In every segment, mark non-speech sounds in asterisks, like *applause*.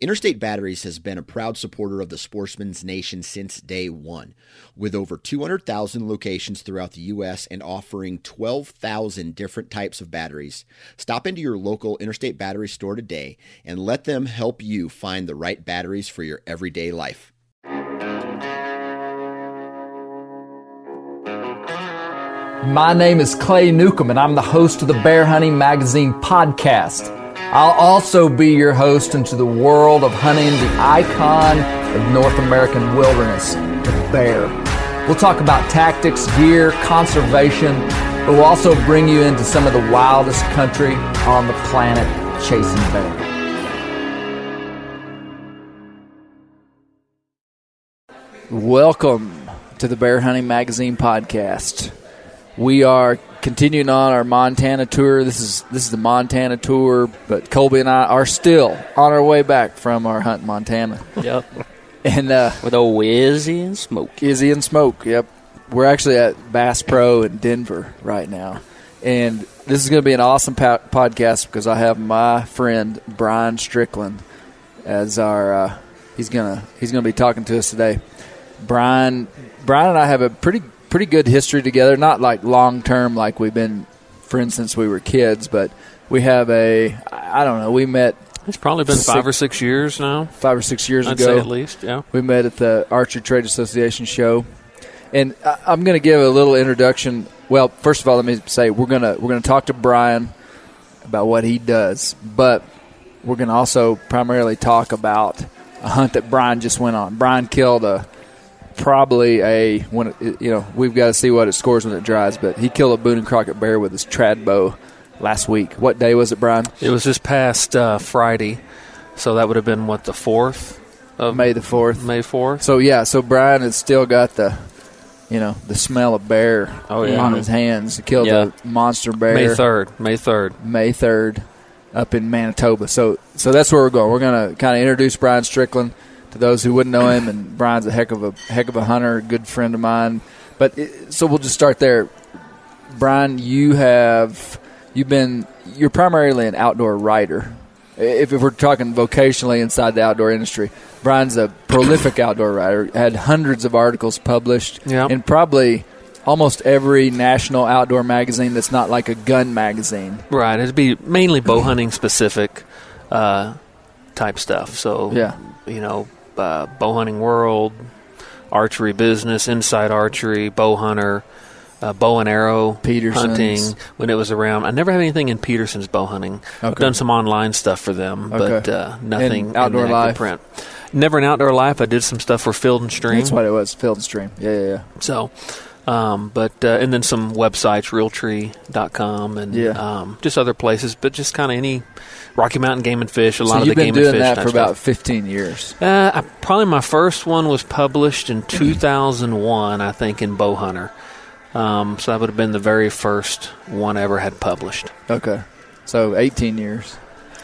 Interstate Batteries has been a proud supporter of the Sportsman's Nation since day one. With over 200,000 locations throughout the U.S. and offering 12,000 different types of batteries, stop into your local Interstate Battery store today and let them help you find the right batteries for your everyday life. My name is Clay Newcomb, and I'm the host of the Bear Hunting Magazine podcast. I'll also be your host into the world of hunting the icon of North American wilderness, the bear. We'll talk about tactics, gear, conservation, but we'll also bring you into some of the wildest country on the planet chasing bear. Welcome to the Bear Hunting Magazine podcast. We are continuing on our Montana tour. This is this is the Montana tour, but Colby and I are still on our way back from our hunt in Montana. Yep. *laughs* And uh, With old Izzy and Smoke. Izzy and Smoke. Yep. We're actually at Bass Pro in Denver right now. And this is going to be an awesome po- podcast because I have my friend Brian Strickland as our uh, he's going to he's going to be talking to us today. Brian Brian and I have a pretty pretty good history together, not like long term like we've been friends since we were kids, but we have a I don't know, we met It's probably been Six- five or six years now. 5 or 6 years I'd ago. say at least, yeah. We met at the Archery Trade Association show, and I- I'm going to give a little introduction. Well, first of all, let me say we're gonna we're gonna talk to Brian about what he does, but we're going to also primarily talk about a hunt that Brian just went on. Brian killed a probably a when it, you know we've got to see what it scores when it dries, but he killed a Boone and Crockett bear with his trad bow last week. What day was it, Brian? It was this past uh, Friday, so that would have been what the fourth of May the fourth. May fourth. So yeah, so Brian has still got the, you know, the smell of bear Oh, yeah. on his hands. He killed Yeah. a monster bear May third. May third. May third, up in Manitoba. So so that's where we're going. We're gonna kind of introduce Brian Strickland to those who wouldn't know him, and Brian's a heck of a heck of a hunter, a good friend of mine. But it, so we'll just start there. Brian, you have you've been you're primarily an outdoor writer. If, if we're talking vocationally inside the outdoor industry, Brian's a prolific *coughs* outdoor writer. Had hundreds of articles published, Yeah. in probably almost every national outdoor magazine that's not like a gun magazine. Right. It'd be mainly bow hunting specific uh, type stuff. So Yeah. you know, uh, bow hunting world, archery business, inside archery, bow hunter. Uh, bow and arrow Peterson's. hunting when it was around. I never had anything in Peterson's bow hunting. I've done some online stuff for them, but uh, nothing And outdoor in life? print. Never in outdoor life. I did some stuff for Field and Stream. That's what it was, Field and Stream. Yeah, yeah, yeah. So, Um, but uh, and then some websites, realtree.com, and Yeah. um, just other places. But just kind of any Rocky Mountain Game and Fish. A lot so of the Game and fish. Been doing that for stuff. about 15 years. Uh, I, probably my first one was published in *clears throat* 2001, I think, in Bowhunter. Um, so that would have been the very first one I ever had published. Okay. So 18 years.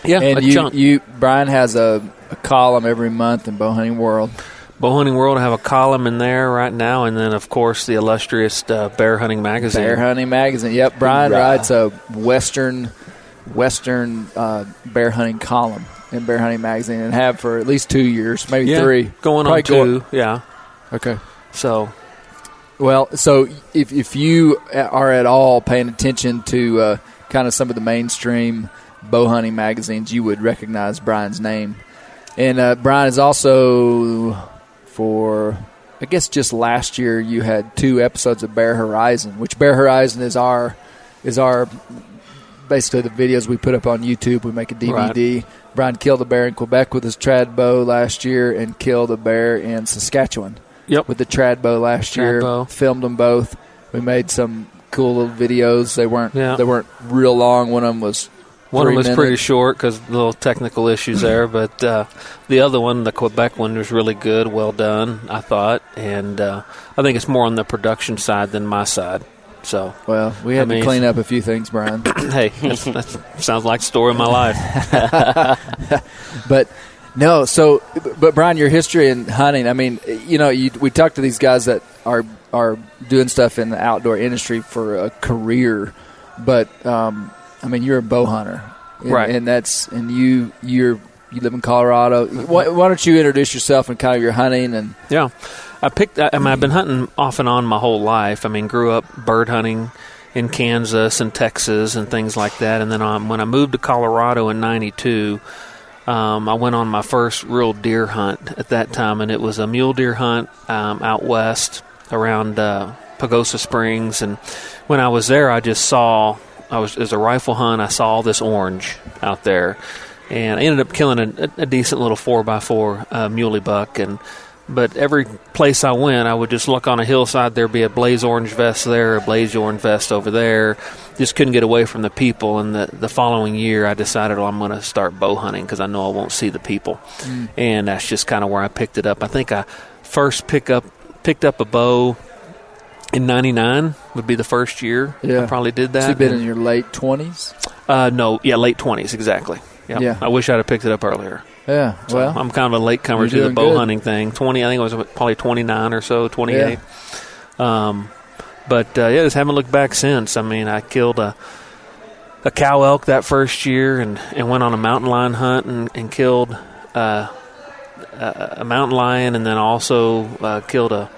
Yeah, and you, chunk. you, Brian has a, a column every month in Bowhunting World. Bowhunting World, I have a column in there right now, and then of course the illustrious uh, Bear Hunting Magazine. Bear Hunting Magazine. Yep, Brian Hoorah. writes a Western Western uh, bear hunting column in Bear Hunting Magazine and have for at least two years, maybe yeah, three. going Probably on two. yeah, Okay. so Well, so if if you are at all paying attention to uh, kind of some of the mainstream bow hunting magazines, you would recognize Brian's name. And uh, Brian is also for I guess just last year you had two episodes of Bear Horizon, which Bear Horizon is our is our basically the videos we put up on YouTube. We make a DVD. Brian killed a bear in Quebec with his trad bow last year, and killed a bear in Saskatchewan yep. with the trad bow last Trad year. bow. Filmed them both. We made some cool little videos. They weren't they weren't real long. One of them was One was pretty short because little technical issues there, *clears throat* but uh, the other one, the Quebec one, was really good, well done, I thought, and uh, I think it's more on the production side than my side. So, Well, we had I mean, to clean up a few things, Brian. *coughs* hey, that's, that sounds like the story of my life. *laughs* but no, so but Brian, your history in hunting. I mean, you know, you, we talked to these guys that are are doing stuff in the outdoor industry for a career, but um, I mean, you're a bow hunter, and, Right. And that's and you you're you live in Colorado. Why, why don't you introduce yourself and kind of your hunting and Yeah, I picked. I mean, I've been hunting off and on my whole life. I mean, grew up bird hunting in Kansas and Texas and things like that. And then um, when I moved to Colorado in '92, um, I went on my first real deer hunt at that time, and it was a mule deer hunt um, out west around uh, Pagosa Springs. And when I was there, I just saw. I was as a rifle hunt. I saw this orange out there, and I ended up killing a, a decent little four by four uh, muley buck. And but every place I went, I would just look on a hillside. There'd be a blaze orange vest there, a blaze orange vest over there. Just couldn't get away from the people. And the the following year, I decided, well, I'm going to start bow hunting because I know I won't see the people. And that's just kind of where I picked it up. I think I first pick up picked up a bow in '99 would be the first year. Yeah. I probably did that. so you've been in your late twenties? uh, no, yeah, late 20s exactly. Yep. Yeah. I wish I'd have picked it up earlier. Yeah. So well, I'm kind of a late comer to the bow good. hunting thing. Twenty, I think it was probably 29 or so, 28. Um, but uh, yeah, just haven't looked back since. I mean, I killed a a cow elk that first year, and, and went on a mountain lion hunt and, and killed uh, a, a mountain lion, and then also uh, killed a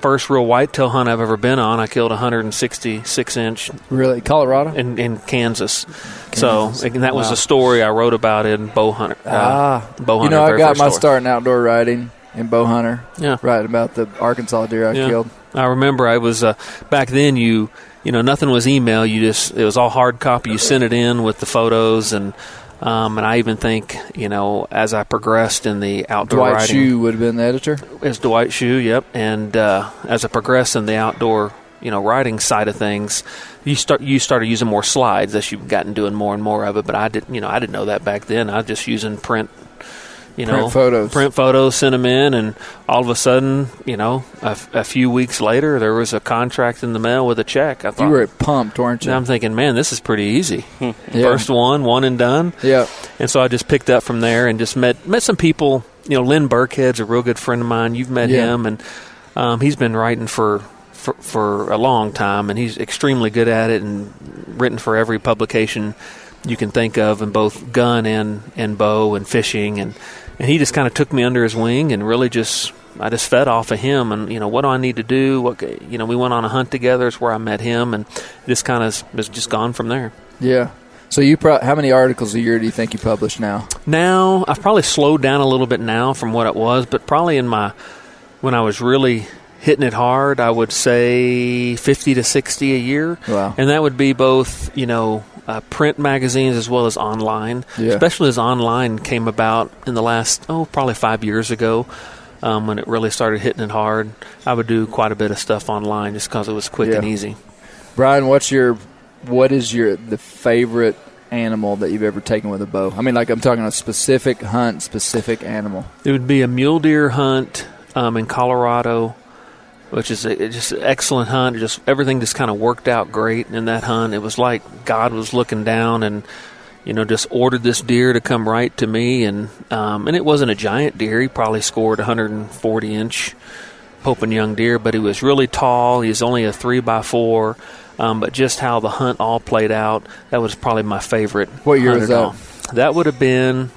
first real whitetail hunt I've ever been on. I killed a 166 inch really, Colorado. in, in Kansas. So and that was Wow. a story I wrote about in Bow Hunter. Uh, ah, Bow you know, I got my story. start in outdoor riding in bow hunter. Yeah. Writing about the Arkansas deer I Yeah. killed. I remember I was uh, back then. You you know nothing was email. You just it was all hard copy. You sent it in with the photos and um, and I even think you know as I progressed in the outdoor Dwight riding, Schuh would have been the editor. as Dwight Schuh, yep. And uh, as I progressed in the outdoor, you know, writing side of things, you start you started using more slides as you've gotten doing more and more of it. But I didn't, you know, I didn't know that back then. I was just using print, you Print know, photos. print photos, sent them in, and all of a sudden, you know, a, a few weeks later, there was a contract in the mail with a check. I thought, You were pumped, weren't you? I'm thinking, man, this is pretty easy. Yeah. First one, one and done. Yeah. And so I just picked up from there and just met met some people. You know, Lynn Burkhead's a real good friend of mine. You've met Yeah. him, and um, he's been writing for, for for a long time, and he's extremely good at it, and written for every publication you can think of, in both gun and and bow and fishing, and and he just kind of took me under his wing and really just. I just fed off of him, and you know what do I need to do? What you know, we went on a hunt together. It's where I met him, and this kind of has just gone from there. Yeah. So you pro- how many articles a year do you think you publish now? Now I've probably slowed down a little bit now from what it was, but probably in my when I was really hitting it hard, I would say fifty to sixty a year, Wow. and that would be both you know uh, print magazines as well as online. Yeah. Especially as online came about in the last oh probably five years ago. um, when it really started hitting it hard, I would do quite a bit of stuff online just because it was quick and easy. Brian, what's your what is your the favorite animal that you've ever taken with a bow? I mean, like I'm talking a specific hunt, specific animal. It would be a mule deer hunt um, in Colorado, which is a, just an excellent hunt. Just everything just kind of worked out great in that hunt. It was like God was looking down and you know just ordered this deer to come right to me, and um, and it wasn't a giant deer. He probably scored 140 inch Pope and Young deer, but he was really tall. He's only a three by four. Um, but just how the hunt all played out, that was probably my favorite. What year was that? all. That would have been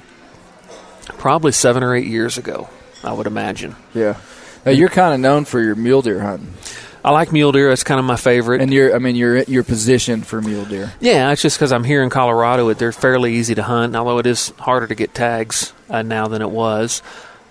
probably seven or eight years ago, I would imagine. Yeah. Now you're kind of known for your mule deer hunting, I like mule deer. That's kind of my favorite. and you're I mean you're you're positioned for mule deer. yeah, it's just because I'm here in Colorado. They're fairly easy to hunt, although it is harder to get tags uh, now than it was.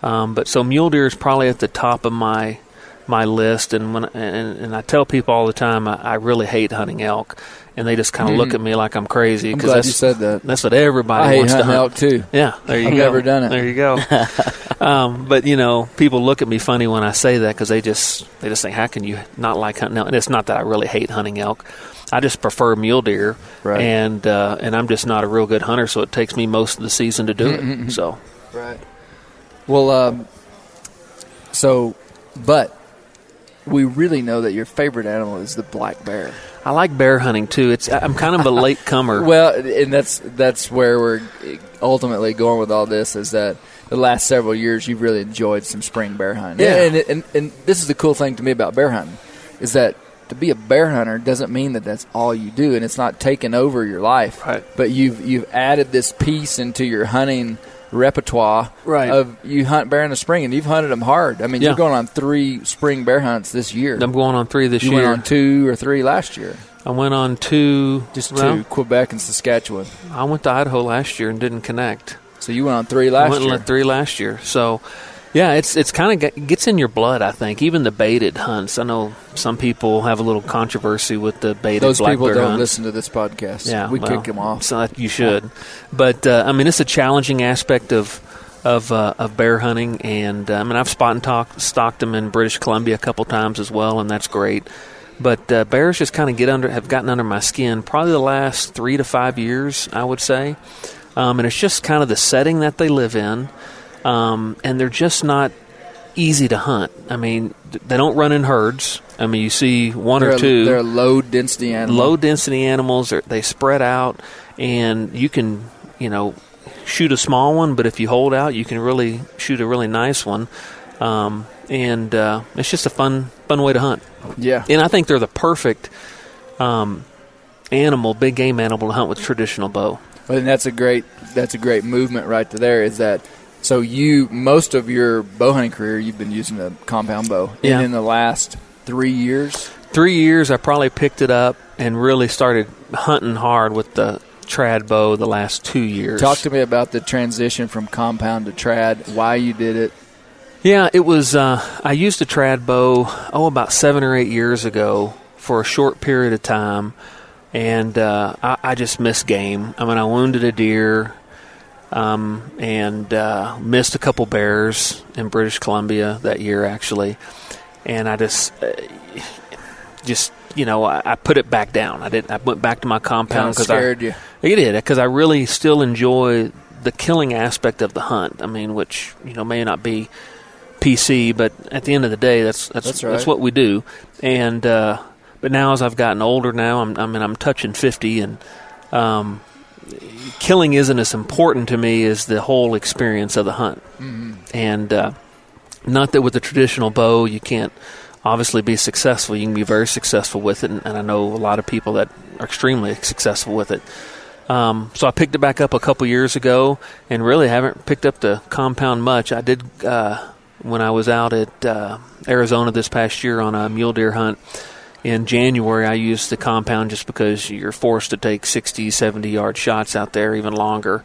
Um, but so mule deer is probably at the top of my my list. And when and, and I tell people all the time, I, I really hate hunting elk, and they just kind of look at me like I'm crazy because glad that's you said that. that's what everybody I hate wants to hunting hunt. elk too. Yeah, there you I've go. never done it. There you go. *laughs* um, but you know, people look at me funny when I say that because they just they just think, "How can you not like hunting elk?" And it's not that I really hate hunting elk. I just prefer mule deer, Right. and uh, and I'm just not a real good hunter, so it takes me most of the season to do Mm-hmm. it. So Right. Well, um, so, but we really know that your favorite animal is the black bear. I like bear hunting too. It's I'm kind of a *laughs* late comer. Well, and that's that's where we're ultimately going with all this is that the last several years you've really enjoyed some spring bear hunting. Yeah. And, and, and this is the cool thing to me about bear hunting is that to be a bear hunter doesn't mean that that's all you do and it's not taking over your life. Right. But you've you've added this piece into your hunting repertoire Right. of you hunt bear in the spring and you've hunted them hard. I mean, Yeah. you're going on 3 spring bear hunts this year. I'm going on three this you year. went on 2 or 3 last year. I went on two. Just well, two, Quebec and Saskatchewan. I went to Idaho last year and didn't connect. So you went on 3 I last went and year. let three last year. So, yeah, it's it's kind of gets in your blood. I think even the baited hunts. I know some people have a little controversy with the baited Those black people bear don't hunts. listen to this podcast. Yeah, we well, kick them off. So you should, but uh, I mean, it's a challenging aspect of of uh, of bear hunting, and uh, I mean, I've spot and talk, stalked them in British Columbia a couple times as well, and that's great. But uh, bears just kind of get under, have gotten under my skin probably the last three to five years, I would say, um, and it's just kind of the setting that they live in, um, and they're just not easy to hunt. I mean, they don't run in herds. I mean, you see one They're or a, two they're a low density animal. low density animals they spread out and you can you know shoot a small one but if you hold out you can really shoot a really nice one um, and uh, it's just a fun fun way to hunt Yeah. and i think they're the perfect um, animal big game animal to hunt with traditional bow Well, and that's a great that's a great movement right to there. Is that so? You most of your bow hunting career you've been using a compound bow, Yeah. and in the last three years, three years i probably picked it up and really started hunting hard with the trad bow the last two years talk to me about the transition from compound to trad. Why you did it? Yeah, it was. Uh, I used a trad bow oh about seven or eight years ago for a short period of time, and uh, I, I just missed game. I mean, I wounded a deer, um, and uh, missed a couple bears in British Columbia that year actually, and I just, uh, just you know, I, I put it back down. I didn't. I went back to my compound because I scared you. it did because I really still enjoy the killing aspect of the hunt. I mean, which you know may not be PC, but at the end of the day, that's that's That's that's, what we do. And uh, but now as I've gotten older, now I'm I mean I'm touching fifty, and um, killing isn't as important to me as the whole experience of the hunt. And uh, not that with the traditional bow you can't obviously be successful. You can be very successful with it, and, and I know a lot of people that are extremely successful with it. Um, so I picked it back up a couple years ago, and really haven't picked up the compound much. I did uh, when I was out at uh, Arizona this past year on a mule deer hunt. In January, I used the compound just because you're forced to take 60, 70 yard shots out there, even longer.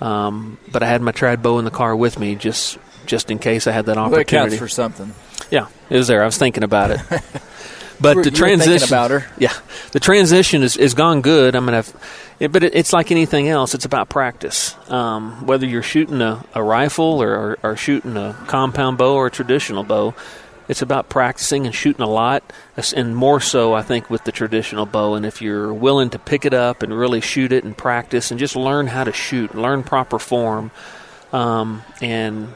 Um, but I had my trad bow in the car with me just just in case I had that Well, opportunity. counts for something. Yeah, it was there. I was thinking about it. *laughs* But You were- the you were thinking transition about her. yeah, the transition is, is gone good. I mean, I've, it, but it, it's like anything else. It's about practice. Um, whether you're shooting a, a rifle or, or, or shooting a compound bow or a traditional bow, it's about practicing and shooting a lot, and more so, I think, with the traditional bow. And if you're willing to pick it up and really shoot it and practice and just learn how to shoot, learn proper form, um, and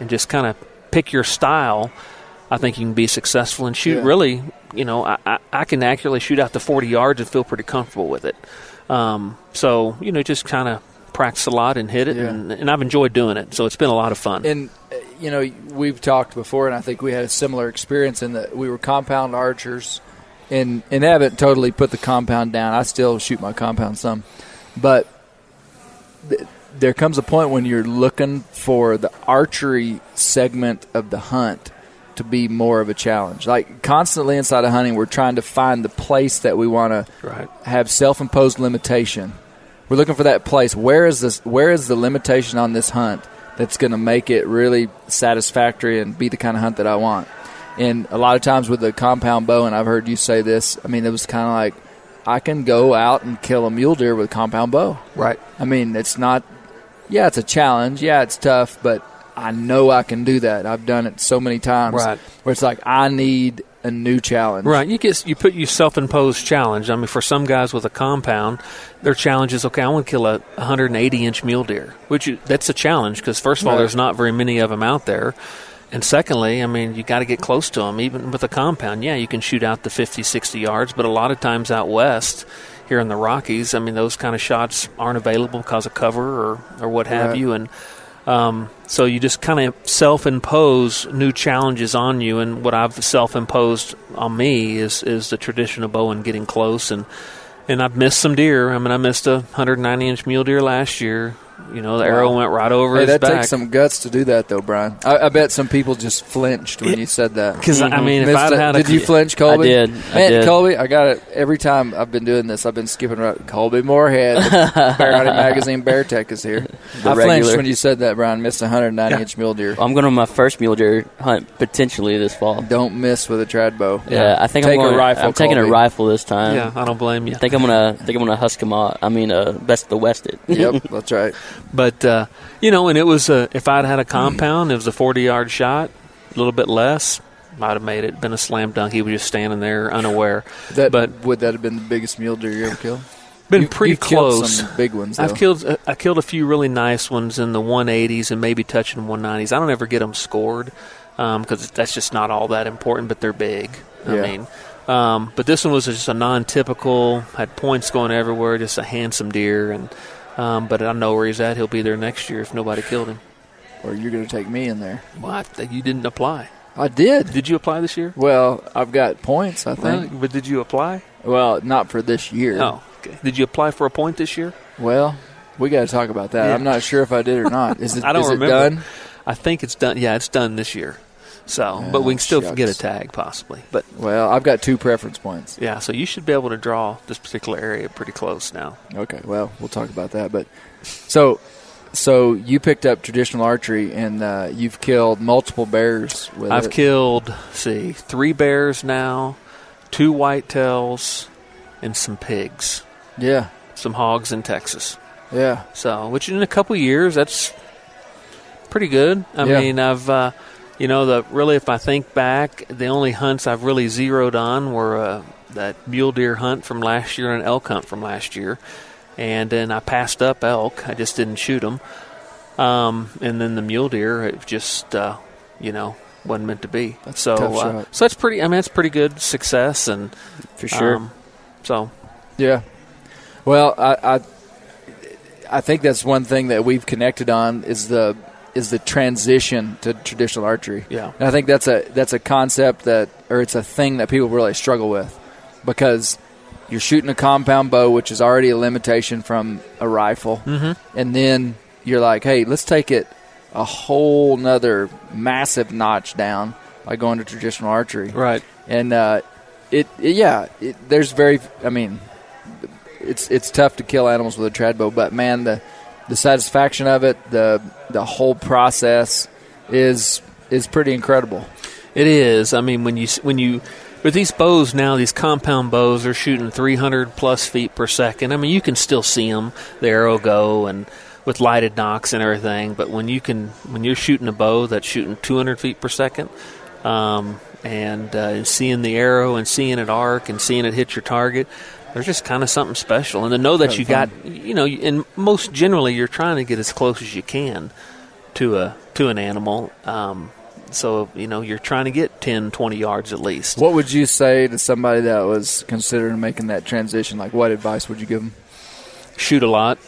and just kind of pick your style, I think you can be successful and shoot Yeah. really. You know, I, I, I can accurately shoot out to 40 yards and feel pretty comfortable with it. Um, so you know, just kind of practice a lot and hit it, Yeah. and, and I've enjoyed doing it. So it's been a lot of fun. And you know, we've talked before, and I think we had a similar experience in that we were compound archers, and and haven't totally put the compound down. I still shoot my compound some, but th- there comes a point when you're looking for the archery segment of the hunt to be more of a challenge. Like constantly inside of hunting, we're trying to find the place that we want to right. have self-imposed limitation. We're looking for that place. Where is this? Where is the limitation on this hunt that's going to make it really satisfactory and be the kind of hunt that I want? And a lot of times with the compound bow, and I've heard you say this. I mean, it was kind of like I can go out and kill a mule deer with a compound bow. Right. I mean, it's not. Yeah, it's a challenge. Yeah, it's tough, but I know I can do that. I've done it so many times. Right. Where it's like I need a new challenge. Right, you get you put your self-imposed challenge. I mean, for some guys with a compound, their challenge is okay. I want to kill a 180 inch mule deer, which you, that's a challenge because first of all, Right. there's not very many of them out there, and secondly, I mean, you got to get close to them. Even with a compound, yeah, you can shoot out to 50, 60 yards, but a lot of times out west, here in the Rockies, I mean, those kind of shots aren't available because of cover or or what have Right. you, and um, so you just kind of self-impose new challenges on you, and what I've self-imposed on me is is the traditional bow and getting close, and and I've missed some deer. I mean, I missed a 190 inch mule deer last year. You know, the arrow went right over Hey, his that back. takes some guts to do that, though, Brian. I, I bet some people just flinched when you said that. Because I mean, if I'd it. had a did you flinch, Colby? did. I Man, did. Colby, I got it every time I've been doing this. I've been skipping right. Colby Moorhead, the Bear *laughs* Hunting Magazine Bear Tech is here. The I flinched when you said that, Brian. Missed a 190 inch mule deer. I'm going on my first mule deer hunt potentially this fall. Don't miss with a trad bow. Yeah, I think Take I'm going. a rifle, I'm taking a rifle this time. yeah, I don't blame you. I think I'm gonna. I think I'm gonna husk him out. I mean, uh, best the west it. Yep, *laughs* that's right. But uh, you know, and it was uh, if I'd had a compound, it was a 40 yard shot, a little bit less. Might have made it been a slam dunk. He was just standing there unaware. That But- would that have been the biggest mule deer you ever killed? Been You- pretty close. big ones. Though. I've killed uh, I killed a few really nice ones in the 180s and maybe touching 190s. I don't ever get them scored because that's just not all that important, but they're big. I Yeah. mean, um, but this one was just a non-typical, had points going everywhere, just a handsome deer, and um, but I know where he's at. He'll be there next year if nobody killed him. or you're going to take me in there. What? You didn't apply? I did. Did you apply this year? Well, I've got points. I think. Well, but did you apply? Well, not for this year. Oh, okay. Did you apply for a point this year? Well, we got to talk about that. Yeah. I'm not sure if I did or not. Is *laughs* it? I don't is it remember. done? I think it's done. Yeah, it's done this year. So, but we can still shucks. get a tag possibly. But Well, I've got two preference points. yeah, so you should be able to draw this particular area pretty close now. Okay. Well, we'll talk about that. But so, so you picked up traditional archery and uh, you've killed multiple bears with I've it. killed, see, three bears now, two whitetails, and some pigs, Yeah. some hogs in Texas. Yeah. So, which in a couple years, that's pretty good. I Yeah. mean, I've, uh, you know, the really, if I think back, the only hunts I've really zeroed on were uh, that mule deer hunt from last year and an elk hunt from last year, and then I passed up elk. I just didn't shoot them. Um, and then the mule deer, it just, uh, you know, wasn't meant to be. That's a so, uh, so that's pretty. I mean, that's pretty good success, and for sure. um, so Yeah. Well, I, I I think that's one thing that we've connected on is the is the transition to traditional archery. Yeah. And I think that's a that's a concept that or it's a thing that people really struggle with because you're shooting a compound bow, which is already a limitation from a rifle, mm-hmm. and then you're like, hey, let's take it a whole nother massive notch down by going to traditional archery right. and uh, it, it- yeah, it, there's very, I mean, it's it's tough to kill animals with a trad bow, but man, the the satisfaction of it, the the whole process is is pretty incredible. It is. I mean, when you when you But these bows now, these compound bows, are shooting 300 plus feet per second. I mean, you can still see them, the arrow go, and with lighted nocks and everything. But when you can, when you're shooting a bow that's shooting 200 feet per second, um, and uh, seeing the arrow and seeing it arc and seeing it hit your target, there's just kind of something special. And to know that you got, you know, and most generally you're trying to get as close as you can to a to an animal. Um, so you know you're trying to get 10, 20 yards at least. What would you say to somebody that was considering making that transition? Like, what advice would you give them? Shoot a lot,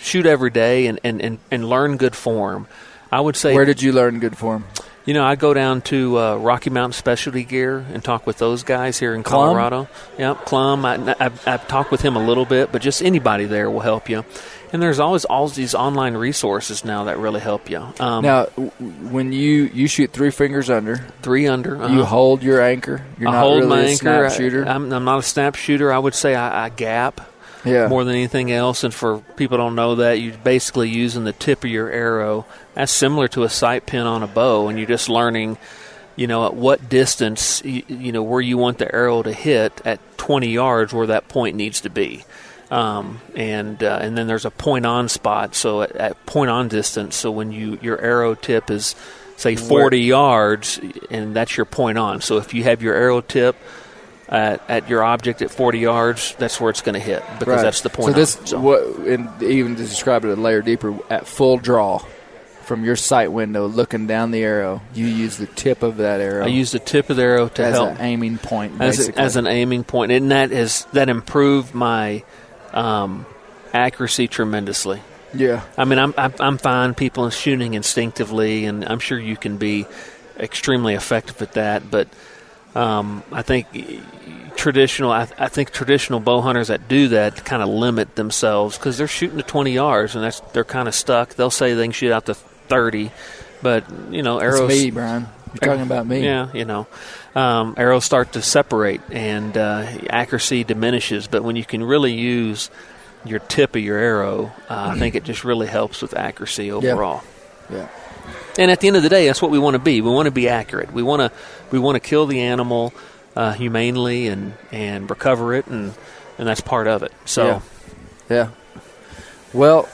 shoot every day, and and, and, and learn good form. I would say Where did you learn good form? You know, I go down to uh, Rocky Mountain Specialty Gear and talk with those guys here in Clum? Colorado. Yep, Clum. I, I've, I've talked with him a little bit, but just anybody there will help you. And there's always all these online resources now that really help you. Um, Now, w- when you you shoot three fingers under, three under. you uh-huh. hold your anchor. You're I not hold really my a anchor. snap shooter. I, am I'm not a snap shooter. I would say I, I gap yeah, more than anything else. And for people don't know that, you're basically using the tip of your arrow. That's similar to a sight pin on a bow, and you're just learning, you know, at what distance, you, you know, where you want the arrow to hit at 20 yards, where that point needs to be. Um, and uh, and then there's a point on spot, so at, at point on distance. So when you your arrow tip is say 40 yards, and that's your point on. So if you have your arrow tip at, at your object at 40 yards, that's where it's going to hit because Right. that's the point. So this. So- what, and even to describe it a layer deeper, at full draw, from your sight window, looking down the arrow, you use the tip of that arrow. I use the tip of the arrow to as help an aiming point, as, a, as an aiming point, and that is that improved my um, accuracy tremendously. yeah, I mean, I'm I'm, I'm fine people are shooting instinctively, and I'm sure you can be extremely effective at that. But um, I think traditional, I, I think traditional bow hunters that do that kind of limit themselves because they're shooting to 20 yards, and that's they're kind of stuck. They'll say they can shoot out to 30, but you know, it's arrows. me, Brian. You're talking about me. Yeah, you know, um, arrows start to separate and uh, accuracy diminishes. But when you can really use your tip of your arrow, uh, I think it just really helps with accuracy overall. Yeah. And at the end of the day, that's what we want to be. We want to be accurate. We want to we want to kill the animal uh, humanely and and recover it, and and that's part of it. So Yeah. Yeah. Well,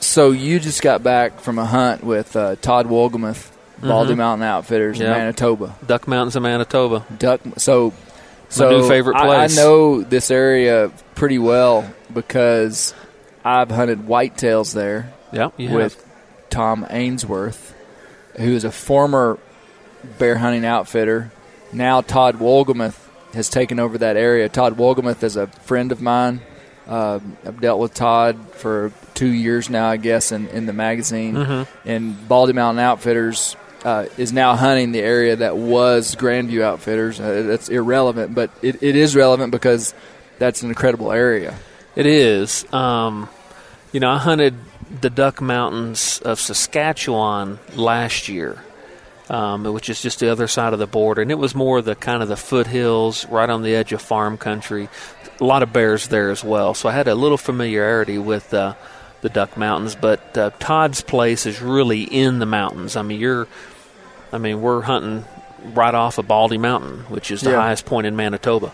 so you just got back from a hunt with uh, Todd Wolgamuth, Baldy Mhm. Mountain Outfitters in Manitoba. Duck Mountains of Manitoba. Duck. So, so new favorite I- place. I, know this area pretty well because I've hunted whitetails there Yeah, you have. with Tom Ainsworth, who is a former bear hunting outfitter. Now Todd Wolgamuth has taken over that area. Todd Wolgamuth is a friend of mine. Uh, I've dealt with Todd for two years now, I guess, in, in the magazine. Mm-hmm. And Baldy Mountain Outfitters uh, is now hunting the area that was Grandview Outfitters. Uh, that's irrelevant, but it, it is relevant because that's an incredible area. It is. Um, you know, I hunted the Duck Mountains of Saskatchewan last year, um, which is just the other side of the border, and it was more the kind of the foothills, right on the edge of farm country. A lot of bears there as well, so I had a little familiarity with uh, the Duck Mountains. But uh, Todd's place is really in the mountains. I mean, you're, I mean, we're hunting right off of Baldy Mountain, which is the Yeah. highest point in Manitoba,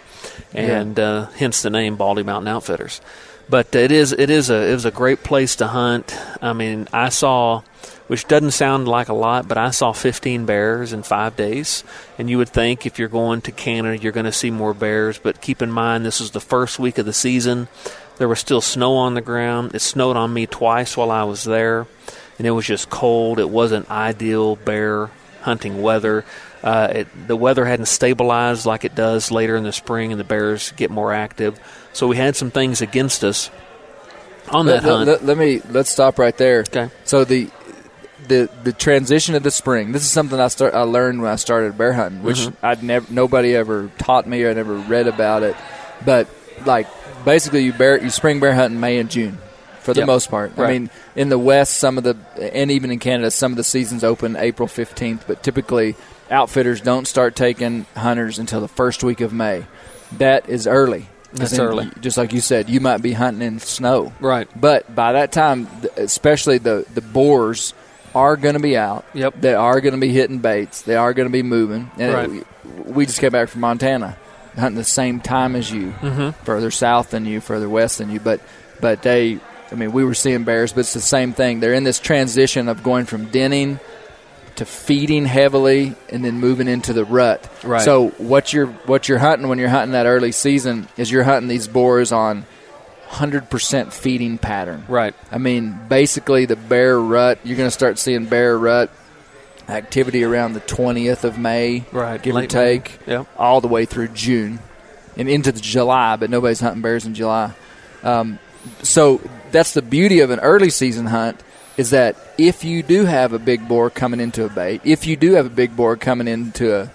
and uh, hence the name Baldy Mountain Outfitters. But it is it is a it was a great place to hunt. I mean, I saw, which doesn't sound like a lot, but I saw 15 bears in five days. And you would think if you're going to Canada, you're going to see more bears. But keep in mind, this was the first week of the season. There was still snow on the ground. It snowed on me twice while I was there, and it was just cold. It wasn't ideal bear hunting weather. Uh, it, the weather hadn't stabilized like it does later in the spring, and the bears get more active. So we had some things against us on that let, hunt. let- let me let's stop right there. Okay. So the the the transition of the spring. This is something I start I learned when I started bear hunting, which Mhm. I'd never nobody ever taught me or I never read about it. But like basically, you bear you spring bear hunt in May and June for the Yep. most part. I mean, in the West, some of the and even in Canada, some of the seasons open April fifteenth, but typically outfitters don't start taking hunters until the first week of May. That is early. That's then, early. Just like you said, you might be hunting in snow. right. But by that time, especially the the boars are going to be out. Yep. They are going to be hitting baits. They are going to be moving. And Right. we, we just came back from Montana, hunting the same time as you, mm-hmm. further south than you, further west than you. But but they, I mean, we were seeing bears, but it's the same thing. They're in this transition of going from denning to feeding heavily and then moving into the rut. Right. So what you're what you're hunting when you're hunting that early season is you're hunting these boars on 100% feeding pattern. Right. I mean, basically the bear rut, you're going to start seeing bear rut activity around the 20th of May, Right, give or late May. take, Yep. all the way through June and into the July, but nobody's hunting bears in July. Um, so that's the beauty of an early season hunt is that if you do have a big boar coming into a bait, if you do have a big boar coming into a,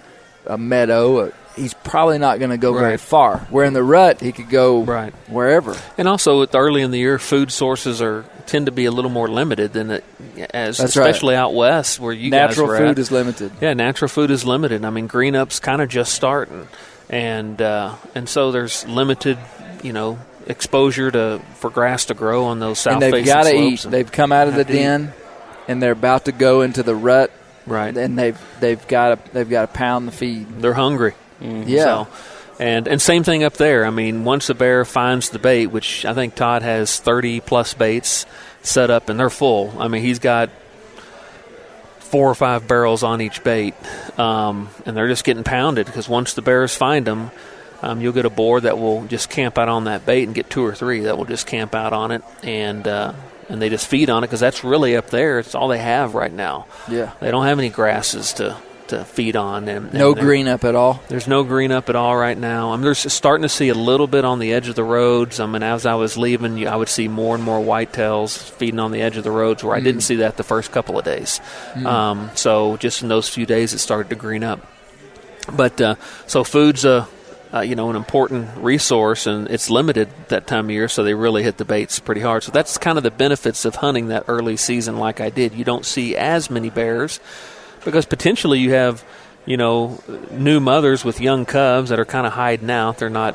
a meadow, uh he's probably not going to go very far. Where in the rut, he could go Right. wherever. And also, with early in the year, food sources are tend to be a little more limited than it, as That's right. especially out west where you Natural guys were food at. is limited. Yeah, natural food is limited. I mean, green up's kind of just starting, and uh, and so there's limited, you know, exposure to for grass to grow on those south and they've got to slopes eat. They've come out of the have eat. den, and they're about to go into the rut. Right. and they've they've got to they've got to pound the feed. They're hungry. Yeah, So, and and same thing up there. I mean, once a bear finds the bait, which I think Todd has thirty plus baits set up, and they're full. I mean, he's got four or five barrels on each bait, um, and they're just getting pounded because once the bears find them. Um, you'll get a boar that will just camp out on that bait and get two or three that will just camp out on it and uh, and they just feed on it because that's really up there. It's all they have right now. yeah. They don't have any grasses to, to feed on. And, and No green up at all. there's no green up at all right now. I'm just starting to see a little bit on the edge of the roads. I mean, as I was leaving, I would see more and more whitetails feeding on the edge of the roads where I didn't see that the first couple of days. Um, so just in those few days, it started to green up. But uh, so food's a uh, you know an important resource, and it's limited that time of year, so they really hit the baits pretty hard. So that's kind of the benefits of hunting that early season, like I did. You don't see as many bears because potentially you have you know new mothers with young cubs that are kind of hiding out. They're not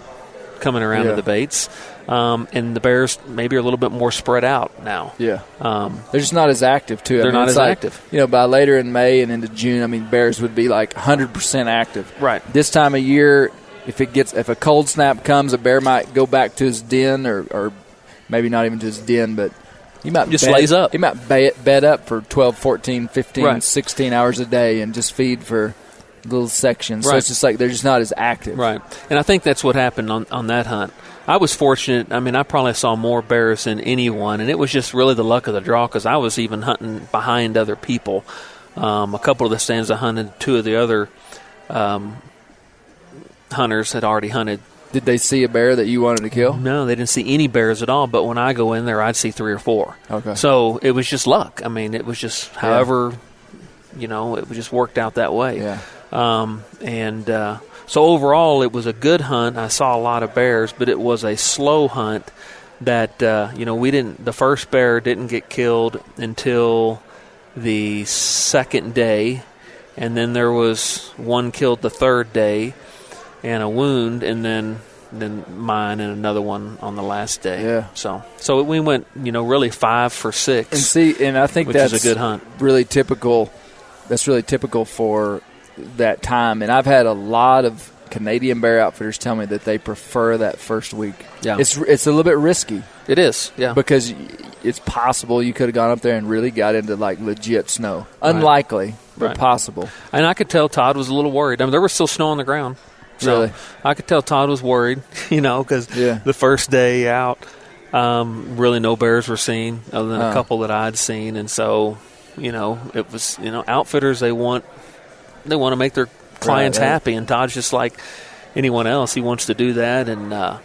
coming around Yeah. to the baits, um, and the bears maybe are a little bit more spread out now. Yeah, Um, they're just not as active too. I They're mean, not as like, active. You know, by later in May and into June, I mean, bears would be like 100 percent active. Right. This time of year, if it gets if a cold snap comes, a bear might go back to his den, or, or maybe not even to his den, but he might Just bed, lays up. He might bed, bed up for 12, 14, 15, Right. 16 hours a day and just feed for little sections. So it's just like they're just not as active. Right. And I think that's what happened on, on that hunt. I was fortunate. I mean, I probably saw more bears than anyone, and it was just really the luck of the draw because I was even hunting behind other people. Um, a couple of the stands I hunted, two of the other um, hunters had already hunted. Did they see a bear that you wanted to kill? No, they didn't see any bears at all. But when I go in there, I'd see three or four. Okay. So it was just luck. I mean, it was just however, you know, it just worked out that way. Yeah. Um, and uh, so overall, it was a good hunt. I saw a lot of bears, but it was a slow hunt. That uh, you know, we didn't. The first bear didn't get killed until the second day, and then there was one killed the third day, and a wound, and then then mine and another one on the last day. Yeah. So so we went, you know, really five for six. And see, and I think that's a good hunt. Really typical. That's really typical for that time. And I've had a lot of Canadian bear outfitters tell me that they prefer that first week. Yeah. it's it's a little bit risky it is, yeah. because it's possible you could have gone up there and really got into like legit snow. Unlikely, but Right. possible. And I could tell Todd was a little worried. I mean, there was still snow on the ground. So Really? I could tell Todd was worried, *laughs* you know, because Yeah. the first day out, um, really no bears were seen other than Oh. a couple that I'd seen. And so, you know, it was, you know, outfitters, they want, they want to make their clients right. happy. And Todd's just like anyone else. He wants to do that. And, uh,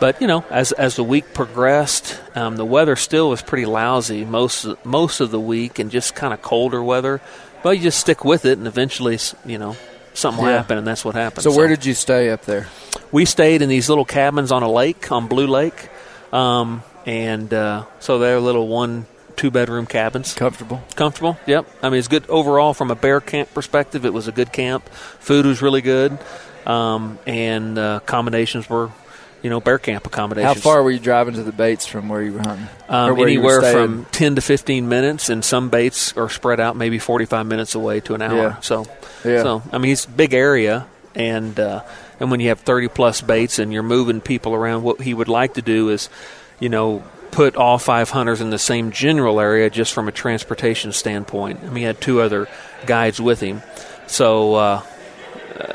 but you know, as as the week progressed, um, the weather still was pretty lousy most most of the week, and just kind of colder weather. But you just stick with it, and eventually, you know, something Yeah. happen, and that's what happened. So, where did you stay up there? we stayed in these little cabins on a lake on Blue Lake, um, and uh, so they're little one two bedroom cabins. Comfortable. Comfortable. Yep. I mean, it's good overall from a bear camp perspective. It was a good camp. Food was really good, um, and uh, accommodations were, you know, bear camp accommodations. How far were you driving to the baits from where you were hunting? Um, where you were anywhere from 10 to 15 minutes, and some baits are spread out maybe 45 minutes away to an hour. Yeah. So, Yeah. so I mean, it's a big area, and uh, And when you have 30 plus baits and you're moving people around, what he would like to do is, you know, put all five hunters in the same general area just from a transportation standpoint. I mean, he had two other guides with him. So, uh,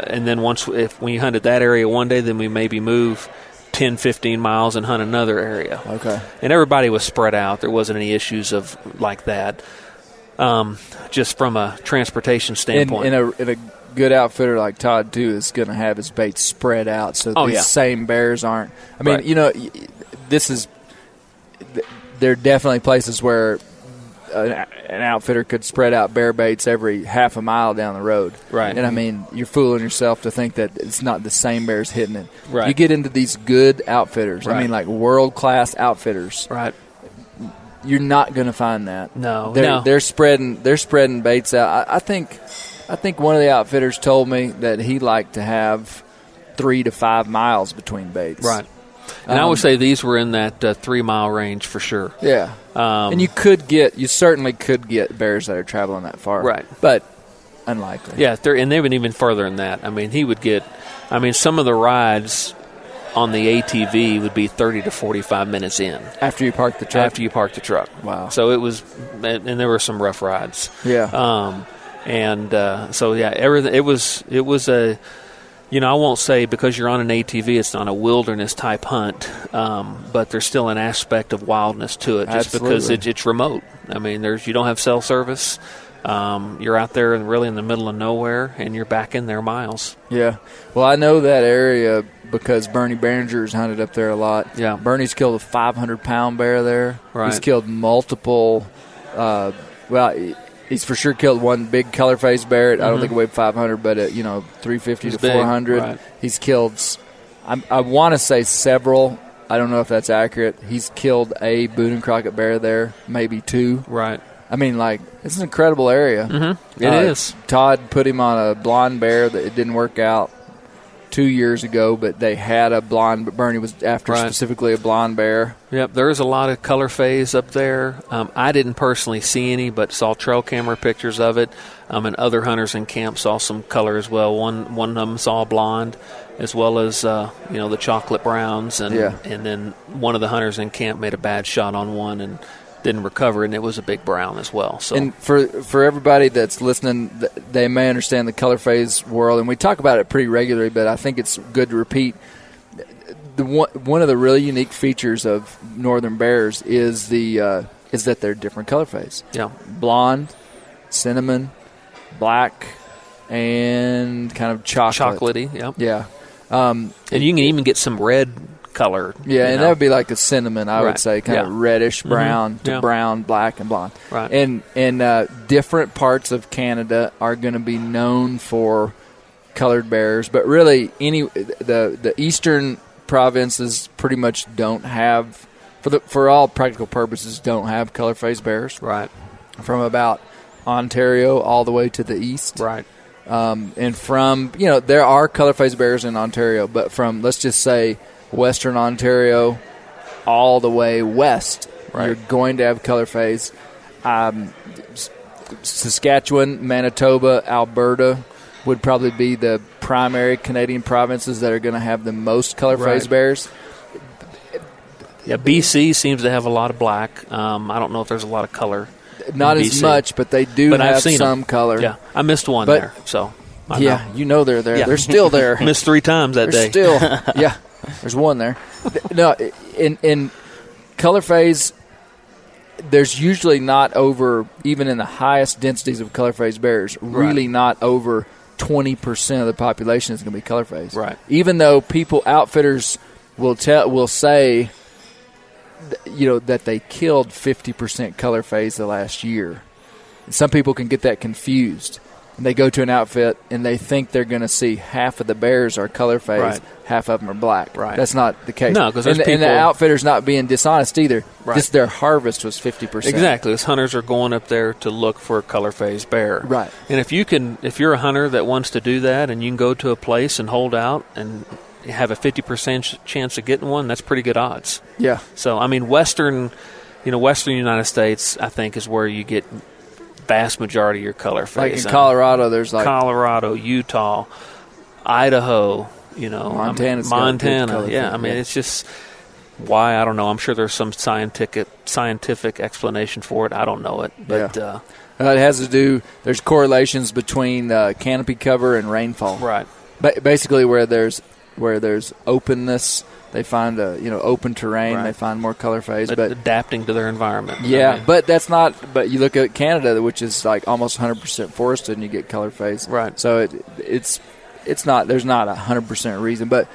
and then once, if we hunted that area one day, then we maybe move 10, 15 miles and hunt another area. Okay. And everybody was spread out. There wasn't any issues of like that. Um, just from a transportation And, standpoint. and, a, and a good outfitter like Todd too is going to have his baits spread out so Oh, these yeah. same bears aren't. I mean, Right. you know, this is there are definitely places where an, an outfitter could spread out bear baits every half a mile down the road. Right. And I mean, you're fooling yourself to think that it's not the same bears hitting it. Right. You get into these good outfitters. I mean, like world class outfitters. right. You're not going to find that. No, they're, no. they're spreading they're spreading baits out. I, I think I think one of the outfitters told me that he liked to have three to five miles between baits. Right. And I Um, would say these were in that uh, three mile range for sure. Yeah. Um, and you could get you certainly could get bears that are traveling that far. Right. But unlikely. Yeah, they're, and they went even further than that. I mean, he would get. I mean, some of the rides on the ATV would be thirty to forty-five minutes in After you park the truck. after you park the truck. Wow. So it was, and, and there were some rough rides. Yeah. Um, and uh, so yeah, everything. It was it was a. You know, I won't say because you're on an ATV, it's not a wilderness type hunt, um, but there's still an aspect of wildness to it, just because it, it's remote. I mean, there's you don't have cell service. Um, you're out there and really in the middle of nowhere, and you're back in there miles. Yeah. Well, I know that area because Bernie Barringer's hunted up there a lot. Yeah. Bernie's killed a 500 pound bear there. Right. He's killed multiple. Uh, well, he's for sure killed one big color phase bear. I don't think it weighed 500, but uh, you know, 350 He's to big, 400. right. He's killed. I'm, I want to say several. I don't know if that's accurate. He's killed a Boone and Crockett bear there, maybe two. Right. I mean, like it's an incredible area. Mm-hmm. It Uh, is. Todd put him on a blonde bear that it didn't work out two years ago, but they had a blonde. But Bernie was after Right. specifically a blonde bear. Yep, there is a lot of color phase up there. Um, I didn't personally see any, but saw trail camera pictures of it. Um, and other hunters in camp saw some color as well. One one of them saw a blonde, as well as uh, you know the chocolate browns, and Yeah. and then one of the hunters in camp made a bad shot on one and didn't recover, and it was a big brown as well. So And for for everybody that's listening, they may understand the color phase world, and we talk about it pretty regularly. But I think it's good to repeat. The one one of the really unique features of northern bears is the uh, is that they're different color phase. yeah, blonde, cinnamon, black, and kind of chocolate. chocolatey. Yep. Yeah. Um, And you can even get some red color. yeah, and know. that would be like a cinnamon, I would say, kind Yeah. of reddish brown to Yeah. brown, black, and blonde. Right. And and uh, different parts of Canada are going to be known for colored bears, but really any the the eastern provinces pretty much don't have for the for all practical purposes don't have color phase bears right, from about Ontario all the way to the east. right, Um, and from you know there are color phase bears in Ontario, but from let's just say Western Ontario all the way west, Right. you're going to have color phase. Um, Saskatchewan, Manitoba, Alberta would probably be the primary Canadian provinces that are going to have the most color phase bears. yeah. BC seems to have a lot of black. Um, I don't know if there's a lot of color. Not as BC. much, but they do But I've have some color. Yeah, I missed one But- there, so I yeah, know. you know they're there. Yeah. They're still there. *laughs* missed three times that There's day. still, *laughs* yeah. There's one there. No, in in color phase, there's usually not over even in the highest densities of color phase bears. Really, not over twenty percent of the population is going to be color phase. Right. Even though people outfitters will tell will say, you know, that they killed fifty percent color phase the last year. Some people can get that confused. And they go to an outfit and they think they're going to see half of the bears are color phase, Right. half of them are black. Right. That's not the case. No, because and, the- and the outfitter's not being dishonest either. Right. Just their harvest was fifty percent. Exactly. Those hunters are going up there to look for a color phase bear. Right. And if you can, if you're a hunter that wants to do that, and you can go to a place and hold out and have a fifty percent chance of getting one, that's pretty good odds. Yeah. So I mean, western, you know, western United States, I think is where you get vast majority of your color phase. Like in Colorado, there's like Colorado, Utah, Idaho, You know, Montana's I'm- got a good Montana. Yeah, I mean, yeah. it's just why I don't know. I'm sure there's some scientific scientific explanation for it. I don't know it, but Yeah. uh, Uh, it has to do. There's correlations between uh, canopy cover and rainfall. right. Ba- basically, where there's where there's openness, they find a you know open terrain. Right. They find more color phase. Ad- But adapting to their environment. I yeah, mean, but that's not. But you look at Canada, which is like almost 100 percent forested, and you get color phase. Right. So it it's it's not. There's not a 100 percent reason, but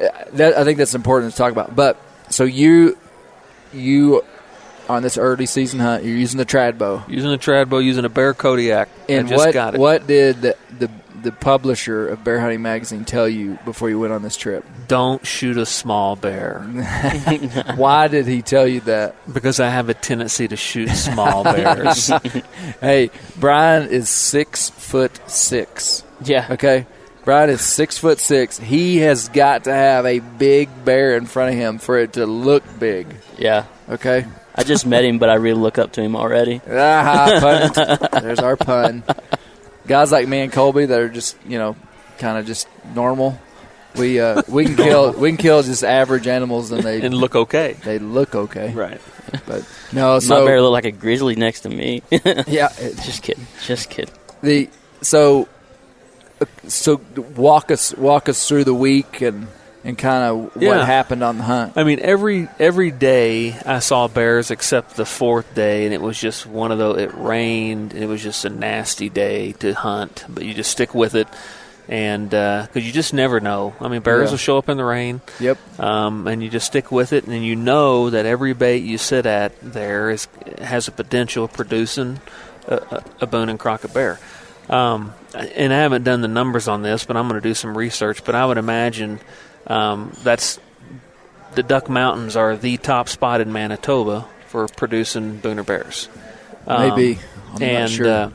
uh, that I think that's important to talk about. But so you you on this early season hunt, you're using the trad bow. using a trad bow, using a bear Kodiak. And I just what got it. what did the, the the publisher of Bear Hunting Magazine tell you before you went on this trip? Don't shoot a small bear *laughs* *laughs* Why did he tell you that? because I have a tendency to shoot small bears. *laughs* Hey, Brian is six foot six. Yeah. Okay, Brian is six foot six. He has got to have a big bear in front of him for it to look big. Yeah. Okay. I just met him, but I really look up to him already. Ah, pun. *laughs* There's our pun. Guys like me and Colby that are just you know kind of just normal. We uh, we can kill *laughs* we can kill just average animals and they and look okay. they look okay. Right. But no, My so bear looked like a grizzly next to me. *laughs* yeah, it- just kidding. Just kidding. the so uh, so walk us walk us through the week and and kind of Yeah. what happened on the hunt. I mean, every every day I saw bears except the fourth day, and it was just one of those. It rained, and it was just a nasty day to hunt. But you just stick with it, and because you just never know. I mean, bears Yeah. will show up in the rain, Yep. um, and you just stick with it, and you know that every bait you sit at there is has a potential of producing a, a, a Boone and Crockett bear. Um, and I haven't done the numbers on this, but I'm going to do some research. But I would imagine um, that's the Duck Mountains are the top spot in Manitoba for producing Booner bears. Um, Maybe. I'm and not sure. uh,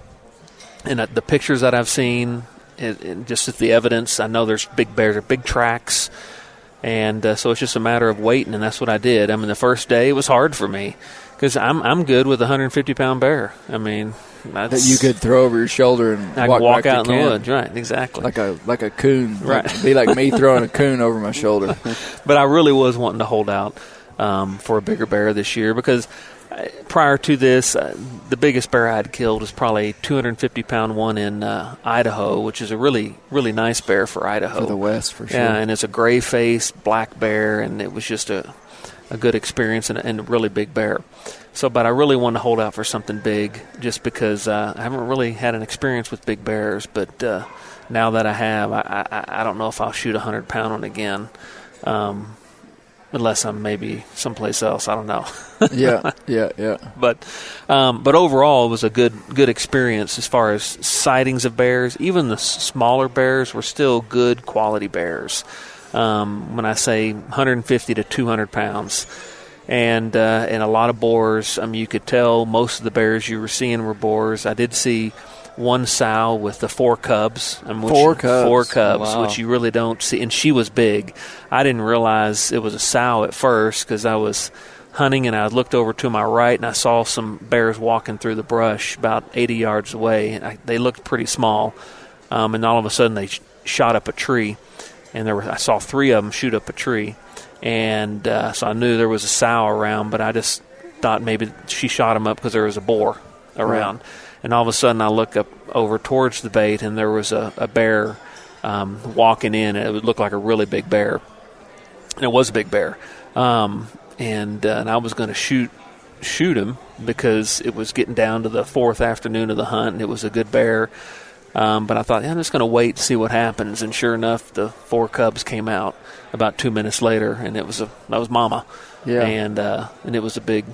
and uh, the pictures that I've seen, and, and just at the evidence, I know there's big bears, big tracks, and uh, so it's just a matter of waiting, and that's what I did. I mean, the first day it was hard for me because I'm I'm good with a 150 pound bear. I mean, that you could throw over your shoulder and I walk, walk out in the woods, right? Exactly. Like a like a coon, Right. Like, be like me *laughs* throwing a coon over my shoulder. *laughs* but I really was wanting to hold out um, for a bigger bear this year because uh, prior to this, uh, the biggest bear I had killed was probably a 250 pound one in uh, Idaho, which is a really really nice bear for Idaho. For the West, for sure. Yeah, and it's a gray faced black bear, and it was just a a good experience and, and a really big bear. So, but I really wanted to hold out for something big, just because uh, I haven't really had an experience with big bears. But uh, now that I have, I, I, I don't know if I'll shoot a hundred pound one again, um, unless I'm maybe someplace else. I don't know. *laughs* yeah, yeah, yeah. but um, but overall, it was a good good experience as far as sightings of bears. Even the smaller bears were still good quality bears. Um, when I say 150 to 200 pounds, and uh, and a lot of boars. I mean, you could tell most of the bears you were seeing were boars. I did see one sow with the four cubs. I mean, which- Four cubs. Four cubs, Wow. which you really don't see. And she was big. I didn't realize it was a sow at first because I was hunting and I looked over to my right and I saw some bears walking through the brush about 80 yards away. And I, they looked pretty small. Um, and all of a sudden they sh- shot up a tree, and there were I saw three of them shoot up a tree, and uh, so I knew there was a sow around. But I just thought maybe she shot them up because there was a boar around. And all of a sudden I look up over towards the bait, and there was a, a bear um, walking in. And it would look like a really big bear, and it was a big bear. Um, and uh, and I was going to shoot shoot him because it was getting down to the fourth afternoon of the hunt, and it was a good bear. Um, but I thought, yeah, I'm just going to wait to see what happens. And sure enough, the four cubs came out about two minutes later, and it was a that was Mama, Yeah. and uh, and it was a big